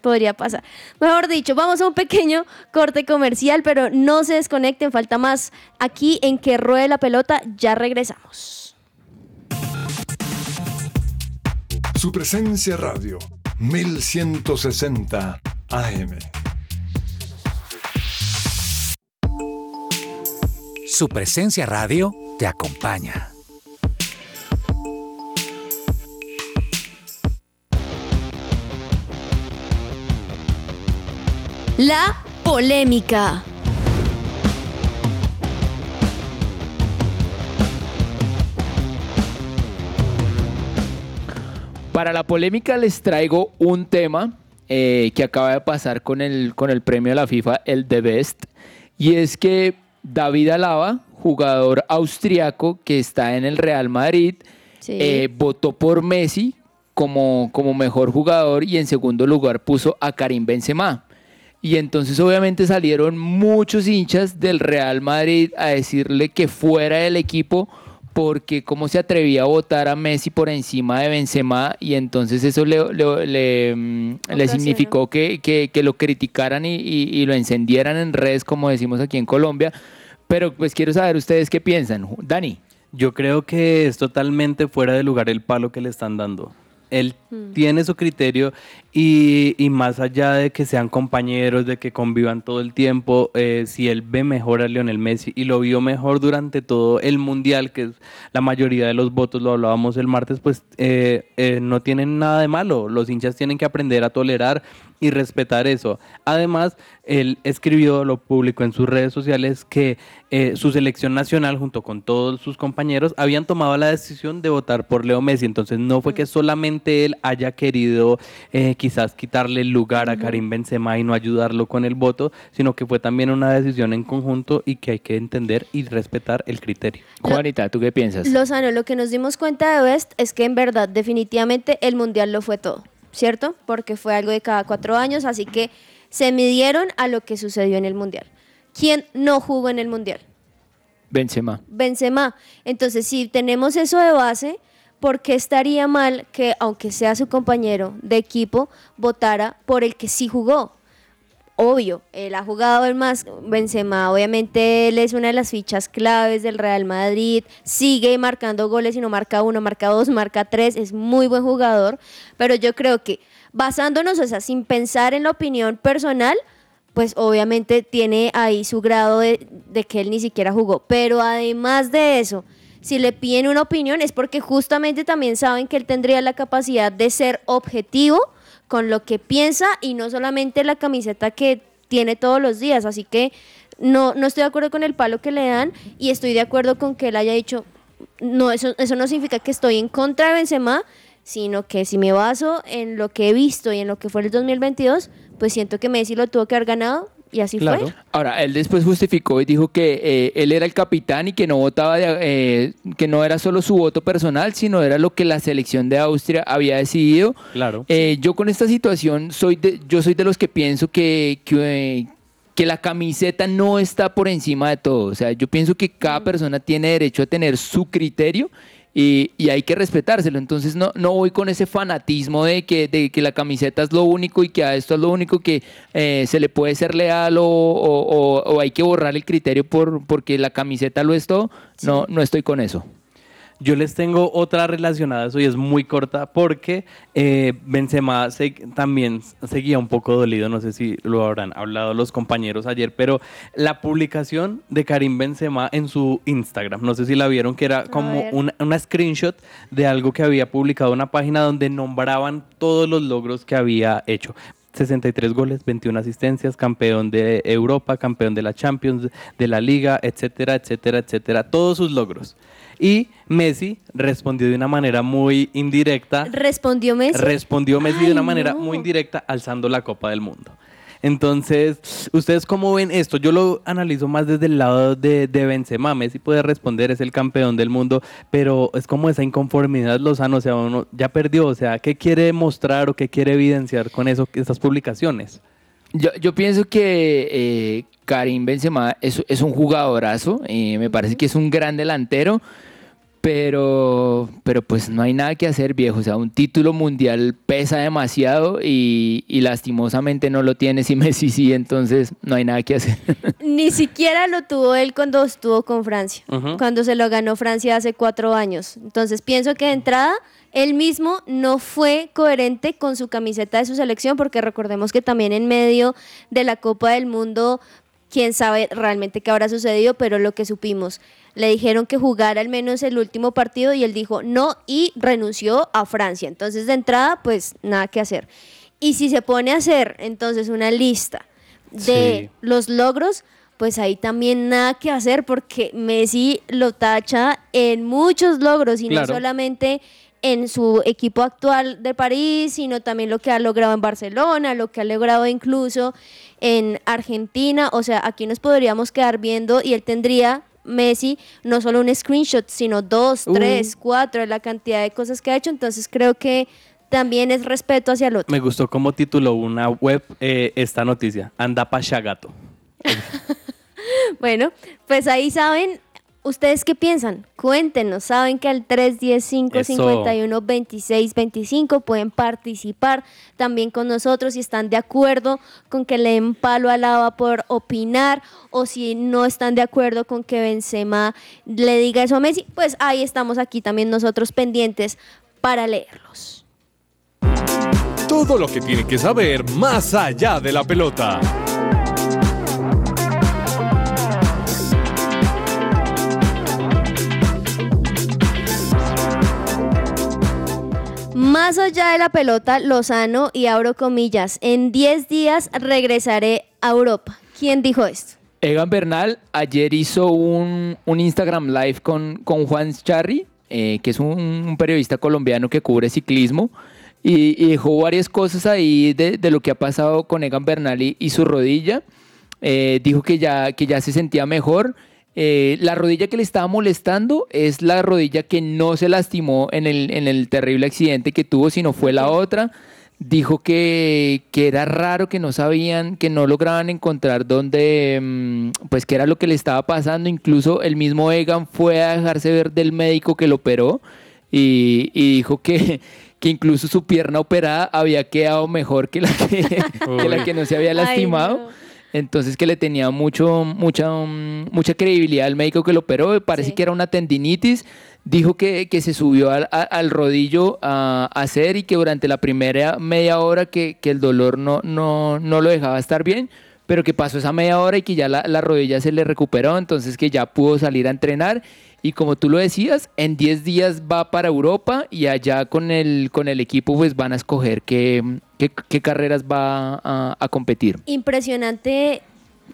Podría pasar. Mejor dicho, vamos a un pequeño corte comercial, pero no se desconecten, falta más aquí en que ruede la pelota, ya regresamos. Su presencia radio, 1160 AM. Su presencia radio te acompaña. La polémica. Para la polémica les traigo un tema eh, que acaba de pasar con el, con el premio de la FIFA, el The Best, y es que David Alaba, jugador austriaco que está en el Real Madrid, Sí. eh, votó por Messi como, como mejor jugador y en segundo lugar puso a Karim Benzema. Y entonces obviamente salieron muchos hinchas del Real Madrid a decirle que fuera del equipo porque cómo se atrevía a votar a Messi por encima de Benzema y entonces eso le, le- le, mm, le significó que, que- que lo criticaran y, y- y lo encendieran en redes como decimos aquí en Colombia. Pero pues quiero saber ustedes qué piensan. Dani. Yo creo que es totalmente fuera de lugar el palo que le están dando. Él tiene su criterio y, y más allá de que sean compañeros, de que convivan todo el tiempo, eh, si él ve mejor a Lionel Messi y lo vio mejor durante todo el mundial, que es la mayoría de los votos, lo hablábamos el martes, pues eh, eh, no tienen nada de malo. Los hinchas tienen que aprender a tolerar y respetar eso. Además, él escribió, lo publicó en sus redes sociales, que eh, su selección nacional, junto con todos sus compañeros, habían tomado la decisión de votar por Leo Messi. Entonces, no fue que solamente él haya querido eh, quizás quitarle el lugar a Karim Benzema y no ayudarlo con el voto, sino que fue también una decisión en conjunto y que hay que entender y respetar el criterio. Juanita, ¿tú qué piensas? Lozano, lo que nos dimos cuenta de West es que en verdad definitivamente el mundial lo fue todo, ¿cierto? Porque fue algo de cada cuatro años, así que se midieron a lo que sucedió en el mundial. ¿Quién no jugó en el mundial? Benzema. Benzema. Entonces, si tenemos eso de base, ¿por qué estaría mal que, aunque sea su compañero de equipo, votara por el que sí jugó? Obvio, él ha jugado el más Benzema, obviamente él es una de las fichas claves del Real Madrid, sigue marcando goles y no marca uno, marca dos, marca tres, es muy buen jugador, pero yo creo que basándonos, o sea, sin pensar en la opinión personal, pues obviamente tiene ahí su grado de que él ni siquiera jugó. Pero además de eso, si le piden una opinión es porque justamente también saben que él tendría la capacidad de ser objetivo con lo que piensa y no solamente la camiseta que tiene todos los días. Así que no, no estoy de acuerdo con el palo que le dan y estoy de acuerdo con que él haya dicho, no, eso, eso no significa que estoy en contra de Benzema, sino que si me baso en lo que he visto y en lo que fue el 2022, pues siento que Messi lo tuvo que haber ganado Y así Claro. fue. Ahora, él después justificó y dijo que eh, él era el capitán y que no votaba, de- eh, que no era solo su voto personal, sino era lo que la selección de Austria había decidido. Claro. Eh, yo con esta situación soy de, yo soy de los que pienso que, que, eh, que la camiseta no está por encima de todo. O sea, yo pienso que cada persona tiene derecho a tener su criterio y, y hay que respetárselo. Entonces no, no voy con ese fanatismo de que, de que la camiseta es lo único y que a esto es lo único que eh, se le puede ser leal o, o- o- o hay que borrar el criterio por, porque la camiseta lo es todo. No, no estoy con eso. Yo les tengo otra relacionada a eso y es muy corta porque eh, Benzema se- también seguía un poco dolido, no sé si lo habrán hablado los compañeros ayer, pero la publicación de Karim Benzema en su Instagram, no sé si la vieron, que era como una, una screenshot de algo que había publicado una página donde nombraban todos los logros que había hecho. 63 goles, 21 asistencias, campeón de Europa, campeón de la Champions, de la Liga, etcétera, etcétera, etcétera, todos sus logros. Y Messi respondió de una manera muy indirecta. Respondió Messi. Respondió Messi de una manera no. muy indirecta alzando la Copa del Mundo. Entonces, ¿ustedes cómo ven esto? Yo lo analizo más desde el lado de, de Benzema. Messi puede responder, es el campeón del mundo, pero es como esa inconformidad Lozano, o sea, uno ya perdió, o sea, ¿qué quiere mostrar o qué quiere evidenciar con eso, estas publicaciones? Yo, yo pienso que eh, Karim Benzema es, es un jugadorazo, eh, me parece que es un gran delantero, pero, pero pues no hay nada que hacer, viejo. O sea, un título mundial pesa demasiado y, y lastimosamente no lo tiene si Messi sí, entonces no hay nada que hacer. Ni siquiera lo tuvo él cuando estuvo con Francia, cuando se lo ganó Francia hace cuatro años. Entonces pienso que de entrada él mismo no fue coherente con su camiseta de su selección, porque recordemos que también en medio de la Copa del Mundo, quién sabe realmente qué habrá sucedido, pero lo que supimos, le dijeron que jugara al menos el último partido y él dijo no y renunció a Francia. Entonces de entrada, pues nada que hacer. Y si se pone a hacer entonces una lista de Sí. los logros, pues ahí también nada que hacer porque Messi lo tacha en muchos logros y Claro. no solamente en su equipo actual de París, sino también lo que ha logrado en Barcelona, lo que ha logrado incluso en Argentina. O sea, aquí nos podríamos quedar viendo y él tendría, Messi, no solo un screenshot, sino dos, Uh. tres, cuatro, la cantidad de cosas que ha hecho. Entonces creo que también es respeto hacia el otro. Me gustó cómo tituló una web eh, esta noticia, Anda pa' Shagato. Bueno, pues ahí saben, ¿ustedes qué piensan? Cuéntenos, saben que al 310-551-2625 pueden participar también con nosotros si están de acuerdo con que le den palo al lava por opinar o si no están de acuerdo con que Benzema le diga eso a Messi, pues ahí estamos aquí también nosotros pendientes para leerlos. Todo lo que tiene que saber más allá de la pelota. Más allá de la pelota, Lozano y abro comillas, en 10 días regresaré a Europa. ¿Quién dijo esto? Egan Bernal ayer hizo un, un Instagram Live con, con Juan Charri, eh, que es un, periodista colombiano que cubre ciclismo, y, dejó varias cosas ahí de, de lo que ha pasado con Egan Bernal y, y su rodilla. Eh, dijo que ya, que ya se sentía mejor. Eh, la rodilla que le estaba molestando es la rodilla que no se lastimó en el, en el terrible accidente que tuvo, sino fue la otra dijo que, que era raro, que no sabían, que no lograban encontrar dónde, mm, pues qué era lo que le estaba pasando. Incluso el mismo Egan fue a dejarse ver del médico que lo operó y, y dijo que, que incluso su pierna operada había quedado mejor que la que, que la que no se había Ay, lastimado. no. Entonces que le tenía mucho, mucha, mm, mucha credibilidad al médico que lo operó. Parece Sí. que era una tendinitis. Dijo que, que se subió al, a- al rodillo a, a hacer y que durante la primera media hora que, que el dolor no, no, no lo dejaba estar bien, pero que pasó esa media hora y que ya la, la rodilla se le recuperó, entonces que ya pudo salir a entrenar. Y como tú lo decías, en 10 días va para Europa y allá con el, con el equipo pues van a escoger qué, qué, qué carreras va a, a competir. Impresionante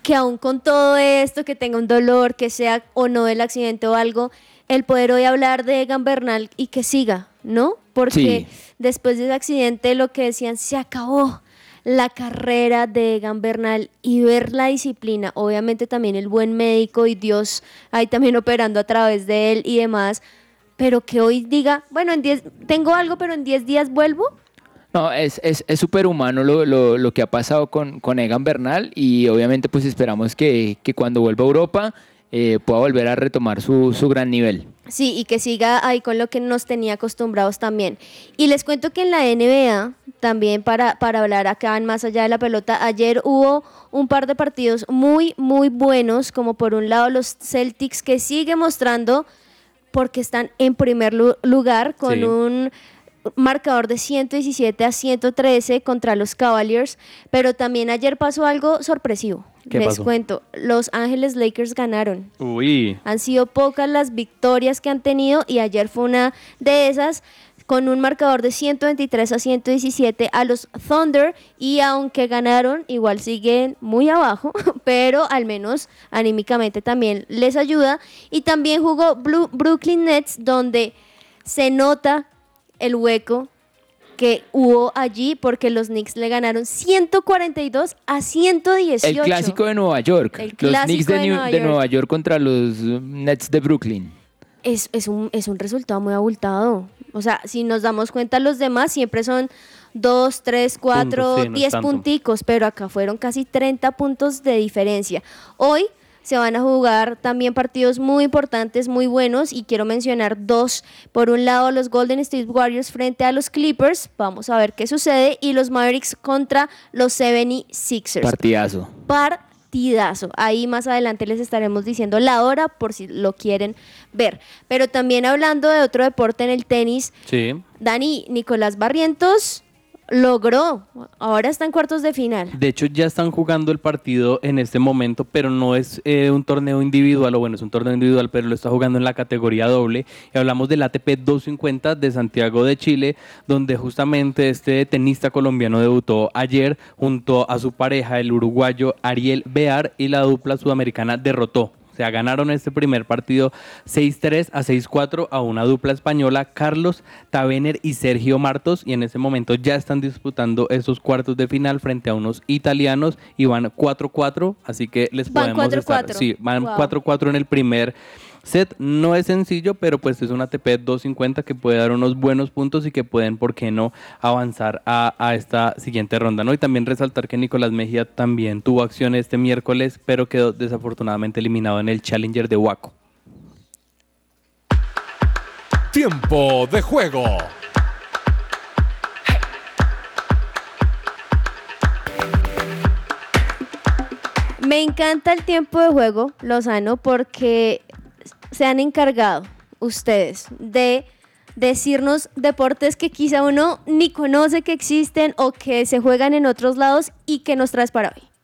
que aún con todo esto, que tenga un dolor, que sea o no el accidente o algo, el poder hoy hablar de Egan Bernal y que siga, ¿no? Porque Sí. después de ese accidente lo que decían, se acabó. La carrera de Egan Bernal y ver la disciplina, obviamente también el buen médico y Dios ahí también operando a través de él y demás, pero que hoy diga, bueno, en 10 tengo algo, pero en 10 días vuelvo. No, es es es humano lo, lo, lo que ha pasado con, con Egan Bernal y obviamente pues esperamos que, que cuando vuelva a Europa eh, pueda volver a retomar su, su gran nivel. Sí, y que siga ahí con lo que nos tenía acostumbrados también. Y les cuento que en la NBA, también para, para hablar acá en Más Allá de la Pelota, ayer hubo un par de partidos muy, muy buenos, como por un lado los Celtics que sigue mostrando porque están en primer lu- lugar con Sí. un marcador de 117 a 113 contra los Cavaliers, pero también ayer pasó algo sorpresivo. ¿Qué Les pasó? cuento, Los Ángeles Lakers ganaron. Uy, Han sido pocas las victorias que han tenido y ayer fue una de esas con un marcador de 123 a 117 a los Thunder y aunque ganaron, igual siguen muy abajo, pero al menos anímicamente también les ayuda. Y también jugó Blue- Brooklyn Nets donde se nota el hueco que hubo allí porque los Knicks le ganaron 142 a 118. El clásico de Nueva York. El los Knicks de, Nueva de York. Nueva York contra los Nets de Brooklyn. es, es un, es un resultado muy abultado. O sea, si nos damos cuenta, los demás siempre son 2, 3, 4, Puntos, sí, no es 10 tanto. punticos, pero acá fueron casi 30 puntos de diferencia. Hoy se van a jugar también partidos muy importantes, muy buenos, y quiero mencionar dos. Por un lado, los Golden State Warriors frente a los Clippers, vamos a ver qué sucede, y los Mavericks contra los 76ers Partidazo. partidazo. Ahí más adelante les estaremos diciendo la hora por si lo quieren ver. Pero también hablando de otro deporte en el tenis, sí. Dani, Nicolás Barrientos logró, ahora está en cuartos de final. De hecho, ya están jugando el partido en este momento, pero no es eh, un torneo individual, o bueno, es un torneo individual, pero lo está jugando en la categoría doble. Y hablamos del ATP 250 de Santiago de Chile, donde justamente este tenista colombiano debutó ayer junto a su pareja, el uruguayo Ariel Bear, y la dupla sudamericana derrotó. O sea, ganaron este primer partido 6-3 a 6-4 a una dupla española, Carlos Tavener y Sergio Martos, y en ese momento ya están disputando esos cuartos de final frente a unos italianos y van 4-4, así que les Van podemos 4-4. estar... Sí, van Wow. 4-4 en el primer set. No es sencillo, pero pues es una ATP 250 que puede dar unos buenos puntos y que pueden, ¿por qué no?, avanzar a, a esta siguiente ronda, ¿no? Y también resaltar que Nicolás Mejía también tuvo acción este miércoles, pero quedó desafortunadamente eliminado en el Challenger de Waco. Tiempo de juego. Me encanta el tiempo de juego, Lozano, porque se han encargado ustedes de decirnos deportes que quizá uno ni conoce que existen o que se juegan en otros lados y que nos traes para hoy.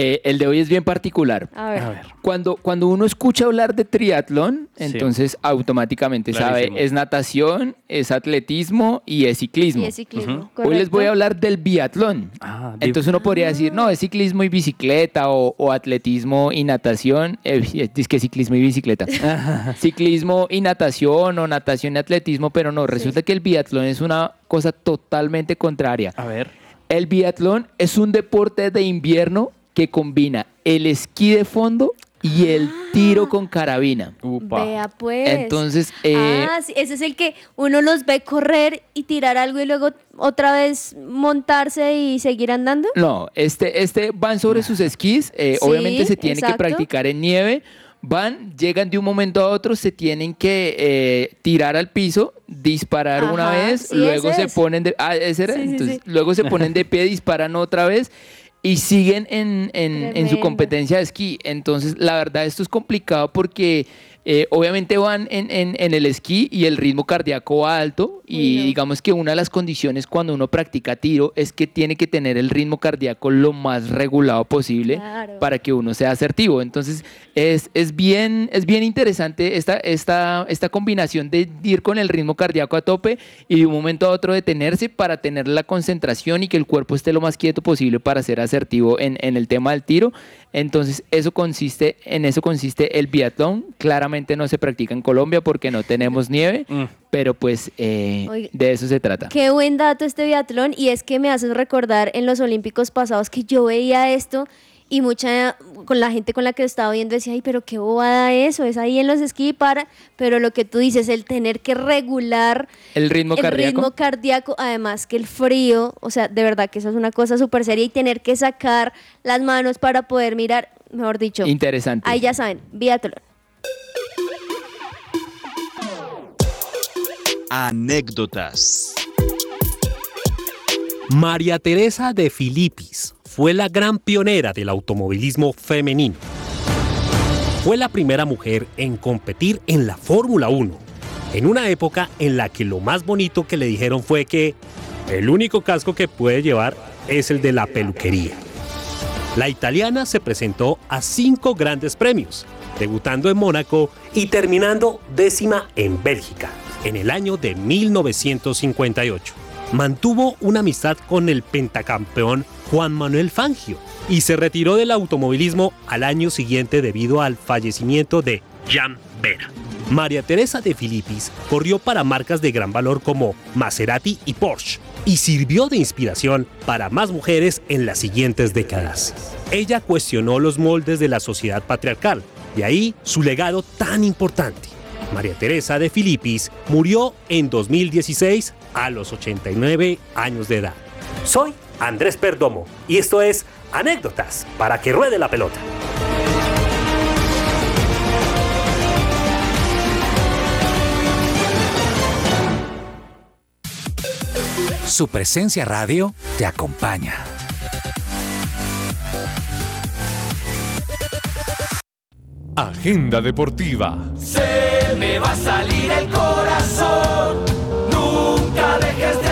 Eh, el de hoy es bien particular. A ver. A ver. Cuando, cuando uno escucha hablar de triatlón, Sí. entonces automáticamente Clarísimo. sabe, es natación, es atletismo y es ciclismo. Y es ciclismo. Hoy les voy a hablar del biatlón. Ah, Entonces uno podría decir, no, es ciclismo y bicicleta o, o atletismo y natación. Eh, es que ciclismo y bicicleta. ciclismo y natación o natación y atletismo, pero no, resulta que el biatlón es una cosa totalmente contraria. A ver. El biatlón es un deporte de invierno que combina el esquí de fondo y el tiro con carabina. Upa. Vea pues. Entonces, eh, ah, sí, ese es el que uno los ve correr y tirar algo y luego otra vez montarse y seguir andando. No, este, este van sobre sus esquís, eh, Sí, obviamente se tiene exacto. que practicar en nieve, van, llegan de un momento a otro, se tienen que eh, tirar al piso, disparar una vez, sí, luego se es. ponen de, ah, ese era, Sí, sí, entonces sí. luego se ponen de pie, disparan otra vez y siguen en, en- en su competencia de esquí. Entonces, la verdad, esto es complicado porque eh, obviamente van en, en- en el esquí y el ritmo cardíaco va alto y no. digamos que una de las condiciones cuando uno practica tiro es que tiene que tener el ritmo cardíaco lo más regulado posible Claro. para que uno sea asertivo. Entonces es, es, bien, es bien interesante esta, esta, esta combinación de ir con el ritmo cardíaco a tope y de un momento a otro detenerse para tener la concentración y que el cuerpo esté lo más quieto posible para ser asertivo en, en el tema del tiro. Entonces eso consiste, en eso consiste el biatlón. Claramente no se practica en Colombia porque no tenemos nieve, Mm. pero pues eh, Oiga. de eso se trata. Qué buen dato este biatlón y es que me haces recordar en los Olímpicos pasados que yo veía esto y mucha con la gente con la que estaba viendo decía, ay, pero qué bobada eso, es ahí en los esquí para, pero lo que tú dices, el tener que regular El ritmo el cardíaco. ritmo cardíaco, además que el frío, o sea, de verdad que eso es una cosa súper seria y tener que sacar las manos para poder mirar, mejor dicho, Interesante. ahí ya saben, biatlón. Anécdotas. María Teresa de Filipis fue la gran pionera del automovilismo femenino. Fue la primera mujer en competir en la Fórmula 1, en una época en la que lo más bonito que le dijeron fue que el único casco que puede llevar es el de la peluquería. La italiana se presentó a cinco grandes premios, debutando en Mónaco y terminando décima en Bélgica, en el año de 1958. Mantuvo una amistad con el pentacampeón Juan Manuel Fangio y se retiró del automovilismo al año siguiente debido al fallecimiento de Jan Vera. María Teresa de Filipis corrió para marcas de gran valor como Maserati y Porsche y sirvió de inspiración para más mujeres en las siguientes décadas. Ella cuestionó los moldes de la sociedad patriarcal, de ahí su legado tan importante. María Teresa de Filipis murió en 2016 a los 89 años de edad. Soy Andrés Perdomo y esto es Anécdotas para que ruede la pelota. Su presencia radio te acompaña. Agenda deportiva. Se me va a salir el corazón. Nunca dejes de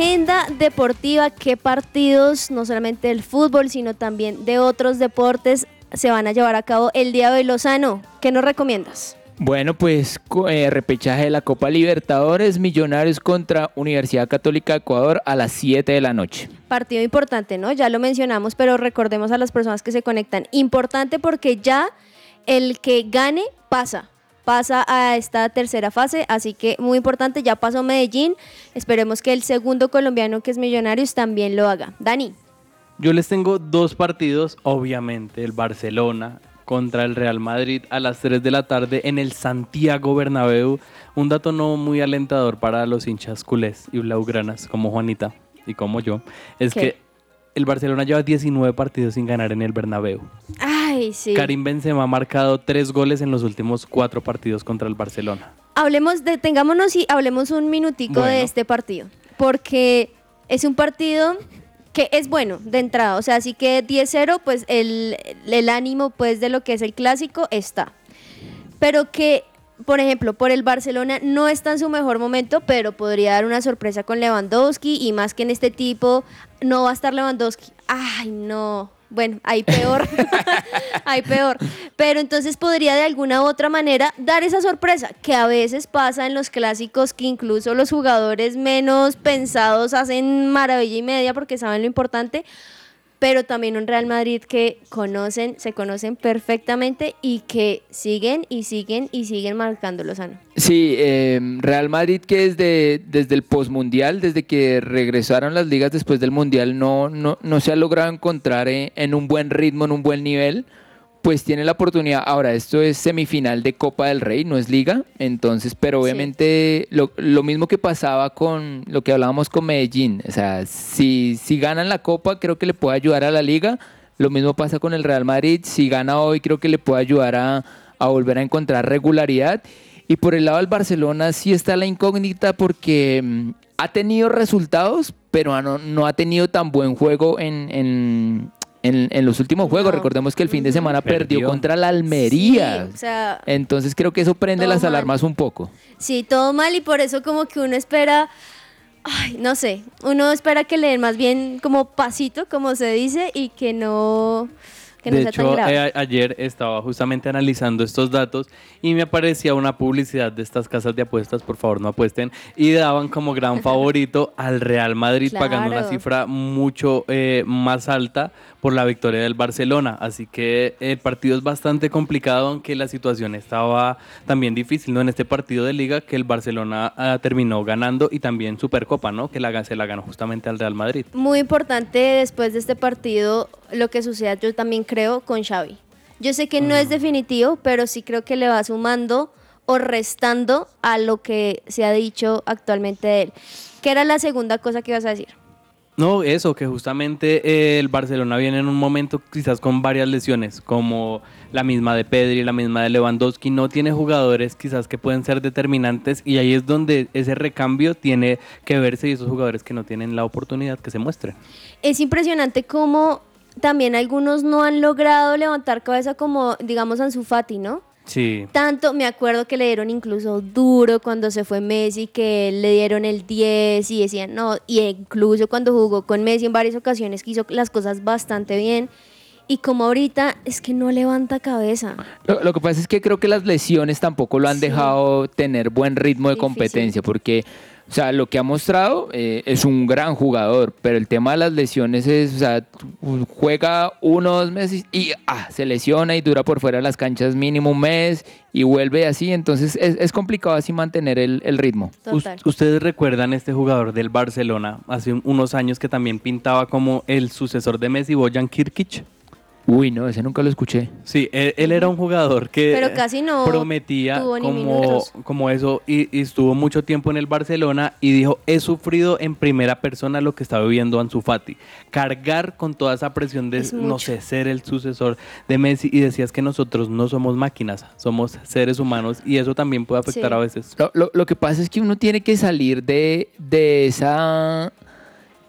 Agenda deportiva, qué partidos, no solamente del fútbol, sino también de otros deportes, se van a llevar a cabo el día de hoy. Lozano, ¿qué nos recomiendas? Bueno, pues eh, repechaje de la Copa Libertadores, Millonarios contra Universidad Católica de Ecuador a las 7 de la noche. Partido importante, ¿no? Ya lo mencionamos, pero recordemos a las personas que se conectan. Importante porque ya el que gane pasa. Pasa a esta tercera fase, así que muy importante, ya pasó Medellín. Esperemos que el segundo colombiano que es Millonarios también lo haga. Dani. Yo les tengo dos partidos, obviamente, el Barcelona contra el Real Madrid a las 3 de la tarde en el Santiago Bernabéu. Un dato no muy alentador para los hinchas culés y blaugranas como Juanita y como yo, es ¿Qué? que el Barcelona lleva 19 partidos sin ganar en el Bernabéu. Ay, sí. Karim Benzema ha marcado tres goles en los últimos cuatro partidos contra el Barcelona. Hablemos, detengámonos y hablemos un minutico de este partido, porque es un partido que es bueno de entrada, o sea, así que 10-0, pues el, el ánimo pues de lo que es el clásico está. Pero que, por ejemplo, por el Barcelona no está en su mejor momento, pero podría dar una sorpresa con Lewandowski y más que en este tipo no va a estar Lewandowski. Ay, no. Bueno, ahí peor. ahí peor. Pero entonces podría de alguna u otra manera dar esa sorpresa que a veces pasa en los clásicos que incluso los jugadores menos pensados hacen maravilla y media porque saben lo importante, pero también un Real Madrid que conocen, se conocen perfectamente y que siguen y siguen y siguen marcando Lozano. Sí, eh, Real Madrid que desde, desde el postmundial, desde que regresaron las ligas después del mundial, no, no, no se ha logrado encontrar en, en un buen ritmo, en un buen nivel, pues tiene la oportunidad. Ahora, esto es semifinal de Copa del Rey, no es liga, entonces, pero obviamente lo, lo mismo que pasaba con lo que hablábamos con Medellín, o sea, si, si ganan la Copa, creo que le puede ayudar a la liga. Lo mismo pasa con el Real Madrid, si gana hoy, creo que le puede ayudar a, a volver a encontrar regularidad. Y por el lado del Barcelona sí está la incógnita porque mm, ha tenido resultados, pero no, no ha tenido tan buen juego en, en, en- en los últimos juegos. Recordemos que el fin de semana perdió, Perdió. contra la Almería. Sí, o sea, Entonces creo que eso prende las mal. alarmas un poco. Sí, todo mal y por eso como que uno espera, ay, no sé, uno espera que le den más bien como pasito, como se dice, y que no, Que no de sea tan hecho, grave. eh, a- ayer estaba justamente analizando estos datos y me aparecía una publicidad de estas casas de apuestas, por favor no apuesten, y daban como gran favorito al Real Madrid pagando una cifra mucho eh, más alta por la victoria del Barcelona. Así que el partido es bastante complicado, aunque la situación estaba también difícil, ¿no? En este partido de liga que el Barcelona ah, terminó ganando y también Supercopa, ¿no? Que la, se la ganó justamente al Real Madrid. Muy importante después de este partido lo que suceda, yo también creo, con Xavi. Yo sé que no es definitivo, pero sí creo que le va sumando o restando a lo que se ha dicho actualmente de él. ¿Qué era la segunda cosa que ibas a decir? No, eso, que justamente eh, el Barcelona viene en un momento quizás con varias lesiones, como la misma de Pedri, la misma de Lewandowski, no tiene jugadores quizás que pueden ser determinantes y ahí es donde ese recambio tiene que verse y esos jugadores que no tienen la oportunidad que se muestren. Es impresionante cómo también algunos no han logrado levantar cabeza como, digamos, Ansu Fati, ¿no? Sí. Tanto, me acuerdo que le dieron incluso duro cuando se fue Messi, que le dieron el 10 y decían no, y incluso cuando jugó con Messi en varias ocasiones que hizo las cosas bastante bien. Y como ahorita es que no levanta cabeza. Lo, lo que pasa es que creo que las lesiones tampoco lo han Sí. dejado tener buen ritmo de Difícil. competencia, porque, o sea, lo que ha mostrado eh, es un gran jugador, pero el tema de las lesiones es, o sea, juega uno o dos meses y ah, se lesiona y dura por fuera de las canchas mínimo un mes y vuelve así, entonces es, es complicado así mantener el, el ritmo. Us- ¿Ustedes recuerdan este jugador del Barcelona hace un- unos años que también pintaba como el sucesor de Messi, Bojan Kirkic? Uy, no, ese nunca lo escuché. Sí, él, él era un jugador que Pero casi no prometía como, como eso y, y estuvo mucho tiempo en el Barcelona y dijo, he sufrido en primera persona lo que está viviendo Ansu Fati. Cargar con toda esa presión de, Es no mucho. sé, ser el sucesor de Messi y decías que nosotros no somos máquinas, somos seres humanos y eso también puede afectar Sí. a veces. Lo, lo- lo que pasa es que uno tiene que salir de, de esa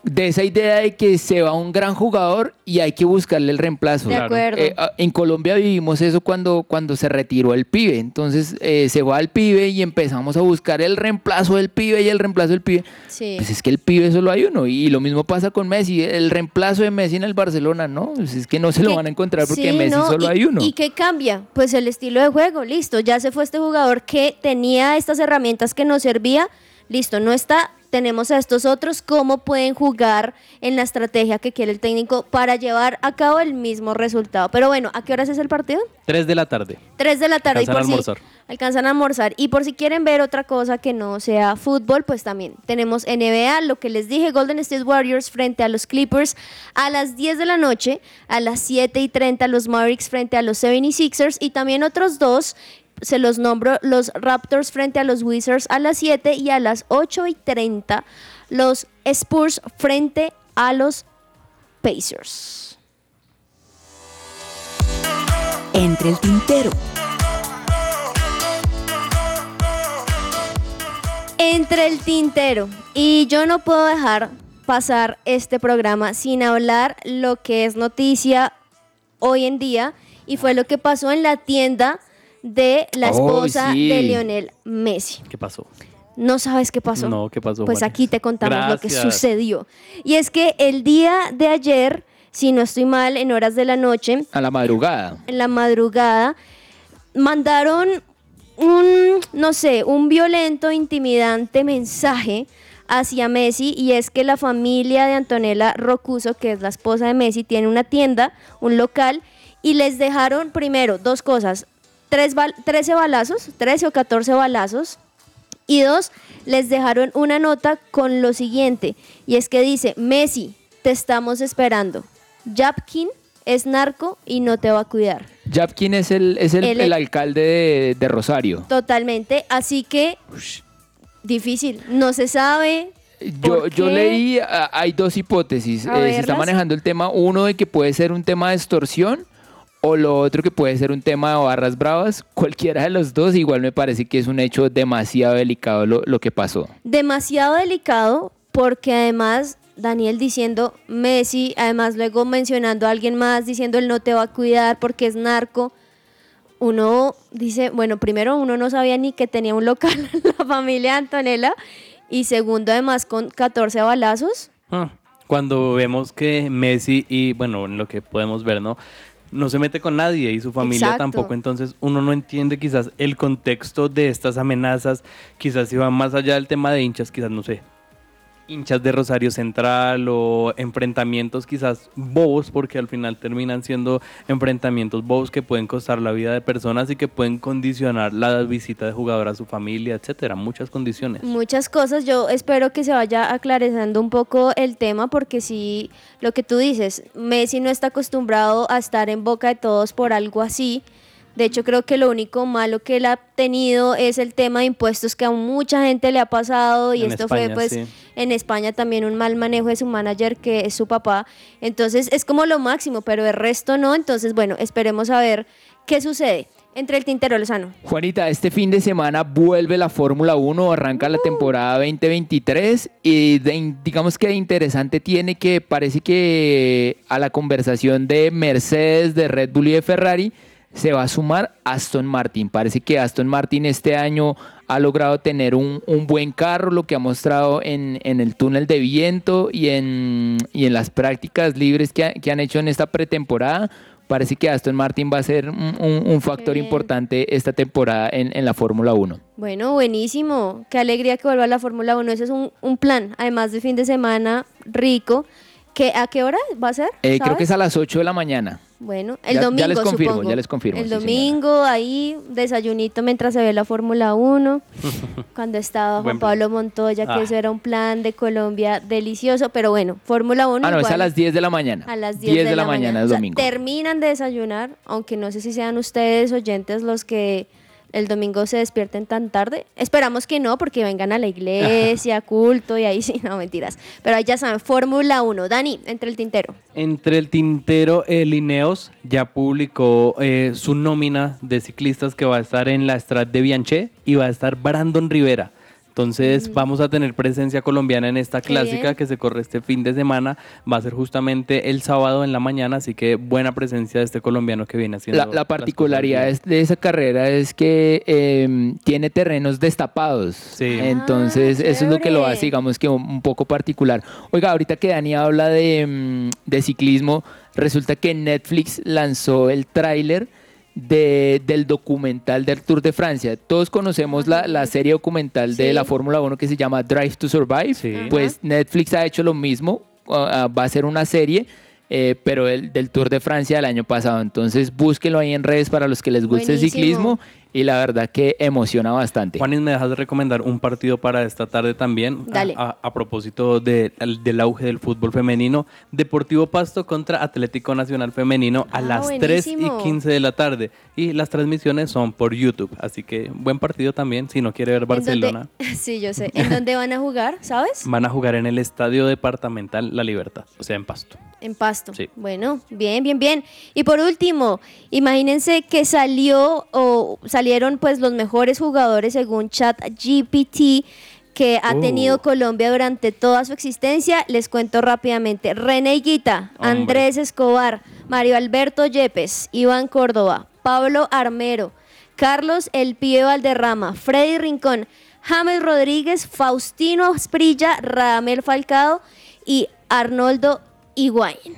de esa idea de que se va un gran jugador y hay que buscarle el reemplazo. De acuerdo. Eh, ah, en Colombia vivimos eso cuando, cuando se retiró el pibe. Entonces eh, se va el pibe y empezamos a buscar el reemplazo del pibe y el reemplazo del pibe. Sí. Pues es que el pibe solo hay uno. Y lo mismo pasa con Messi. El reemplazo de Messi en el Barcelona, ¿no? Pues es que no se lo ¿Qué- van a encontrar porque sí, Messi no, solo y- hay uno. ¿Y qué cambia? Pues el estilo de juego, listo. Ya se fue este jugador que tenía estas herramientas que nos servía, listo, no está. Tenemos a estos otros, cómo pueden jugar en la estrategia que quiere el técnico para llevar a cabo el mismo resultado. Pero bueno, ¿a qué horas es el partido? Tres de la tarde. 3 de la tarde. Alcanzan a y por almorzar. Si alcanzan a almorzar. Y por si quieren ver otra cosa que no sea fútbol, pues también tenemos NBA, lo que les dije, Golden State Warriors frente a los Clippers a las 10 de la noche, a las 7 y 30 los Mavericks frente a los 76ers y también otros dos. Se los nombro los Raptors frente a los Wizards a las 7 y a las 8 y 30 los Spurs frente a los Pacers. Entre el tintero. Entre el tintero. Y yo no puedo dejar pasar este programa sin hablar lo que es noticia hoy en día y fue lo que pasó en la tienda de la Oh, esposa sí. de Lionel Messi. ¿Qué pasó? ¿No sabes qué pasó? No, ¿qué pasó? Pues aquí te contamos lo que sucedió. Y es que el día de ayer, si no estoy mal, en horas de la noche, A la madrugada. en la madrugada, mandaron un, no sé, un violento, intimidante mensaje hacia Messi y es que la familia de Antonella Rocuso, que es la esposa de Messi, tiene una tienda, un local y les dejaron primero dos cosas, tres bal- 13 balazos, 13 o 14 balazos y dos, les dejaron una nota con lo siguiente y es que dice, Messi, te estamos esperando. Japkin es narco y no te va a cuidar. Japkin es el, es el, el alcalde de, de Rosario. Totalmente, así que difícil, no se sabe. Yo, ¿Por yo leí, ah, hay dos hipótesis. Eh, se está manejando el tema, uno de que puede ser un tema de extorsión o lo otro que puede ser un tema de barras bravas. Cualquiera de los dos, igual me parece que es un hecho demasiado delicado lo, lo que pasó. Demasiado delicado porque además Daniel diciendo Messi, además luego mencionando a alguien más diciendo él no te va a cuidar porque es narco. Uno dice, bueno, primero uno no sabía ni que tenía un local la familia Antonella y segundo además con 14 balazos. Ah, Cuando vemos que Messi y, bueno, en lo que podemos ver, ¿no? No se mete con nadie y su familia Exacto. tampoco, entonces uno no entiende quizás el contexto de estas amenazas, quizás si va más allá del tema de hinchas, quizás no sé, hinchas de Rosario Central o enfrentamientos quizás bobos, porque al final terminan siendo enfrentamientos bobos que pueden costar la vida de personas y que pueden condicionar la visita de jugador a su familia, etcétera, muchas condiciones. Muchas cosas. Yo espero que se vaya aclareciendo un poco el tema porque si lo que tú dices, Messi no está acostumbrado a estar en boca de todos por algo así. De hecho, creo que lo único malo que él ha tenido es el tema de impuestos que a mucha gente le ha pasado y En esto fue pues sí. En España también un mal manejo de su manager que es su papá. Entonces es como lo máximo, pero el resto no. Entonces, bueno, esperemos a ver qué sucede entre el Tintero Lozano. Juanita, este fin de semana vuelve la Fórmula 1, arranca la temporada 2023 y de- digamos que de interesante tiene que parece que a la conversación de Mercedes, de Red Bull y de Ferrari se va a sumar Aston Martin. Parece que Aston Martin este año ha logrado tener un, un buen carro, lo que ha mostrado en, en el túnel de viento y en, y en las prácticas libres que, ha- que han hecho en esta pretemporada. Parece que Aston Martin va a ser un, un- un factor bien. importante esta temporada en, en la Fórmula 1. Bueno, buenísimo. Qué alegría que vuelva a la Fórmula 1. Ese es un, un plan, además de fin de semana rico. ¿Qué, ¿A qué hora va a ser? Eh, creo que es a las 8 de la mañana. Bueno, el Ya- ya domingo, les confirmo, supongo. ya les confirmo, El sí, señora. domingo, ahí, desayunito mientras se ve la Fórmula 1. cuando estaba Juan. Pablo Montoya, que Ah. eso era un plan de Colombia delicioso. Pero bueno, Fórmula 1 Ah, no, es a las 10 de la mañana. A las 10, de, la, mañana, O sea, domingo. terminan de desayunar, aunque no sé si sean ustedes oyentes los que el domingo se despierten tan tarde. Esperamos que no, porque vengan a la iglesia, culto y ahí sí, no mentiras. Pero ahí ya saben, Fórmula 1. Dani, entre el tintero. Entre el tintero, el Ineos ya publicó eh, su nómina de ciclistas que va a estar en la Strat de Bianche y va a estar Brandon Rivera. Entonces vamos a tener presencia colombiana en esta clásica que se corre este fin de semana. Va a ser justamente el sábado en la mañana, así que buena presencia de este colombiano que viene haciendo. La, la las particularidad es- de esa carrera es que eh, tiene terrenos destapados. Entonces, eso es lo que lo hace, digamos que un, un poco particular. Oiga, ahorita que Dani habla de, mm, de ciclismo, resulta que Netflix lanzó el tráiler de- del documental del Tour de Francia. Todos conocemos la, la serie documental de la Fórmula 1 que se llama Drive to Survive. Pues Netflix ha hecho lo mismo, ah, va a ser una serie. eh, pero el, del Tour de Francia del año pasado. Entonces búsquenlo ahí en redes para los que les guste el ciclismo y la verdad que emociona bastante. Juanis, ¿me dejas de recomendar un partido para esta tarde también? Dale. A, a- a propósito de- al- del auge del fútbol femenino. Deportivo Pasto contra Atlético Nacional Femenino a Ah, las 3 y buenísimo. 15 de la tarde. Y las transmisiones son por YouTube. Así que buen partido también. Si no quiere ver ¿En dónde- Barcelona, Sí, yo sé. ¿En dónde van a jugar, sabes? van a jugar en el Estadio Departamental La Libertad, o sea, en Pasto. En Pasto. Sí. Bueno, bien, bien, bien. Y por último, imagínense que salió o salieron pues los mejores jugadores según ChatGPT que ha Oh. tenido Colombia durante toda su existencia. Les cuento rápidamente. René Higuita, Hombre. Andrés Escobar, Mario Alberto Yepes, Iván Córdoba, Pablo Armero, Carlos El Pío Valderrama, Freddy Rincón, James Rodríguez, Faustino Asprilla, Radamel Falcao y Arnoldo Higuaín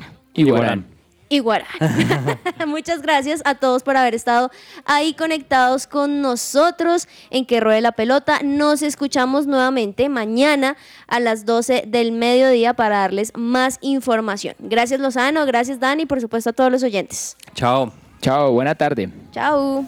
y Muchas gracias a todos por haber estado ahí conectados con nosotros en Que Ruede la Pelota. Nos escuchamos nuevamente mañana a las 12 del mediodía para darles más información. Gracias Lozano, gracias Dani, por supuesto a todos los oyentes. Chao, chao, buena tarde. Chao.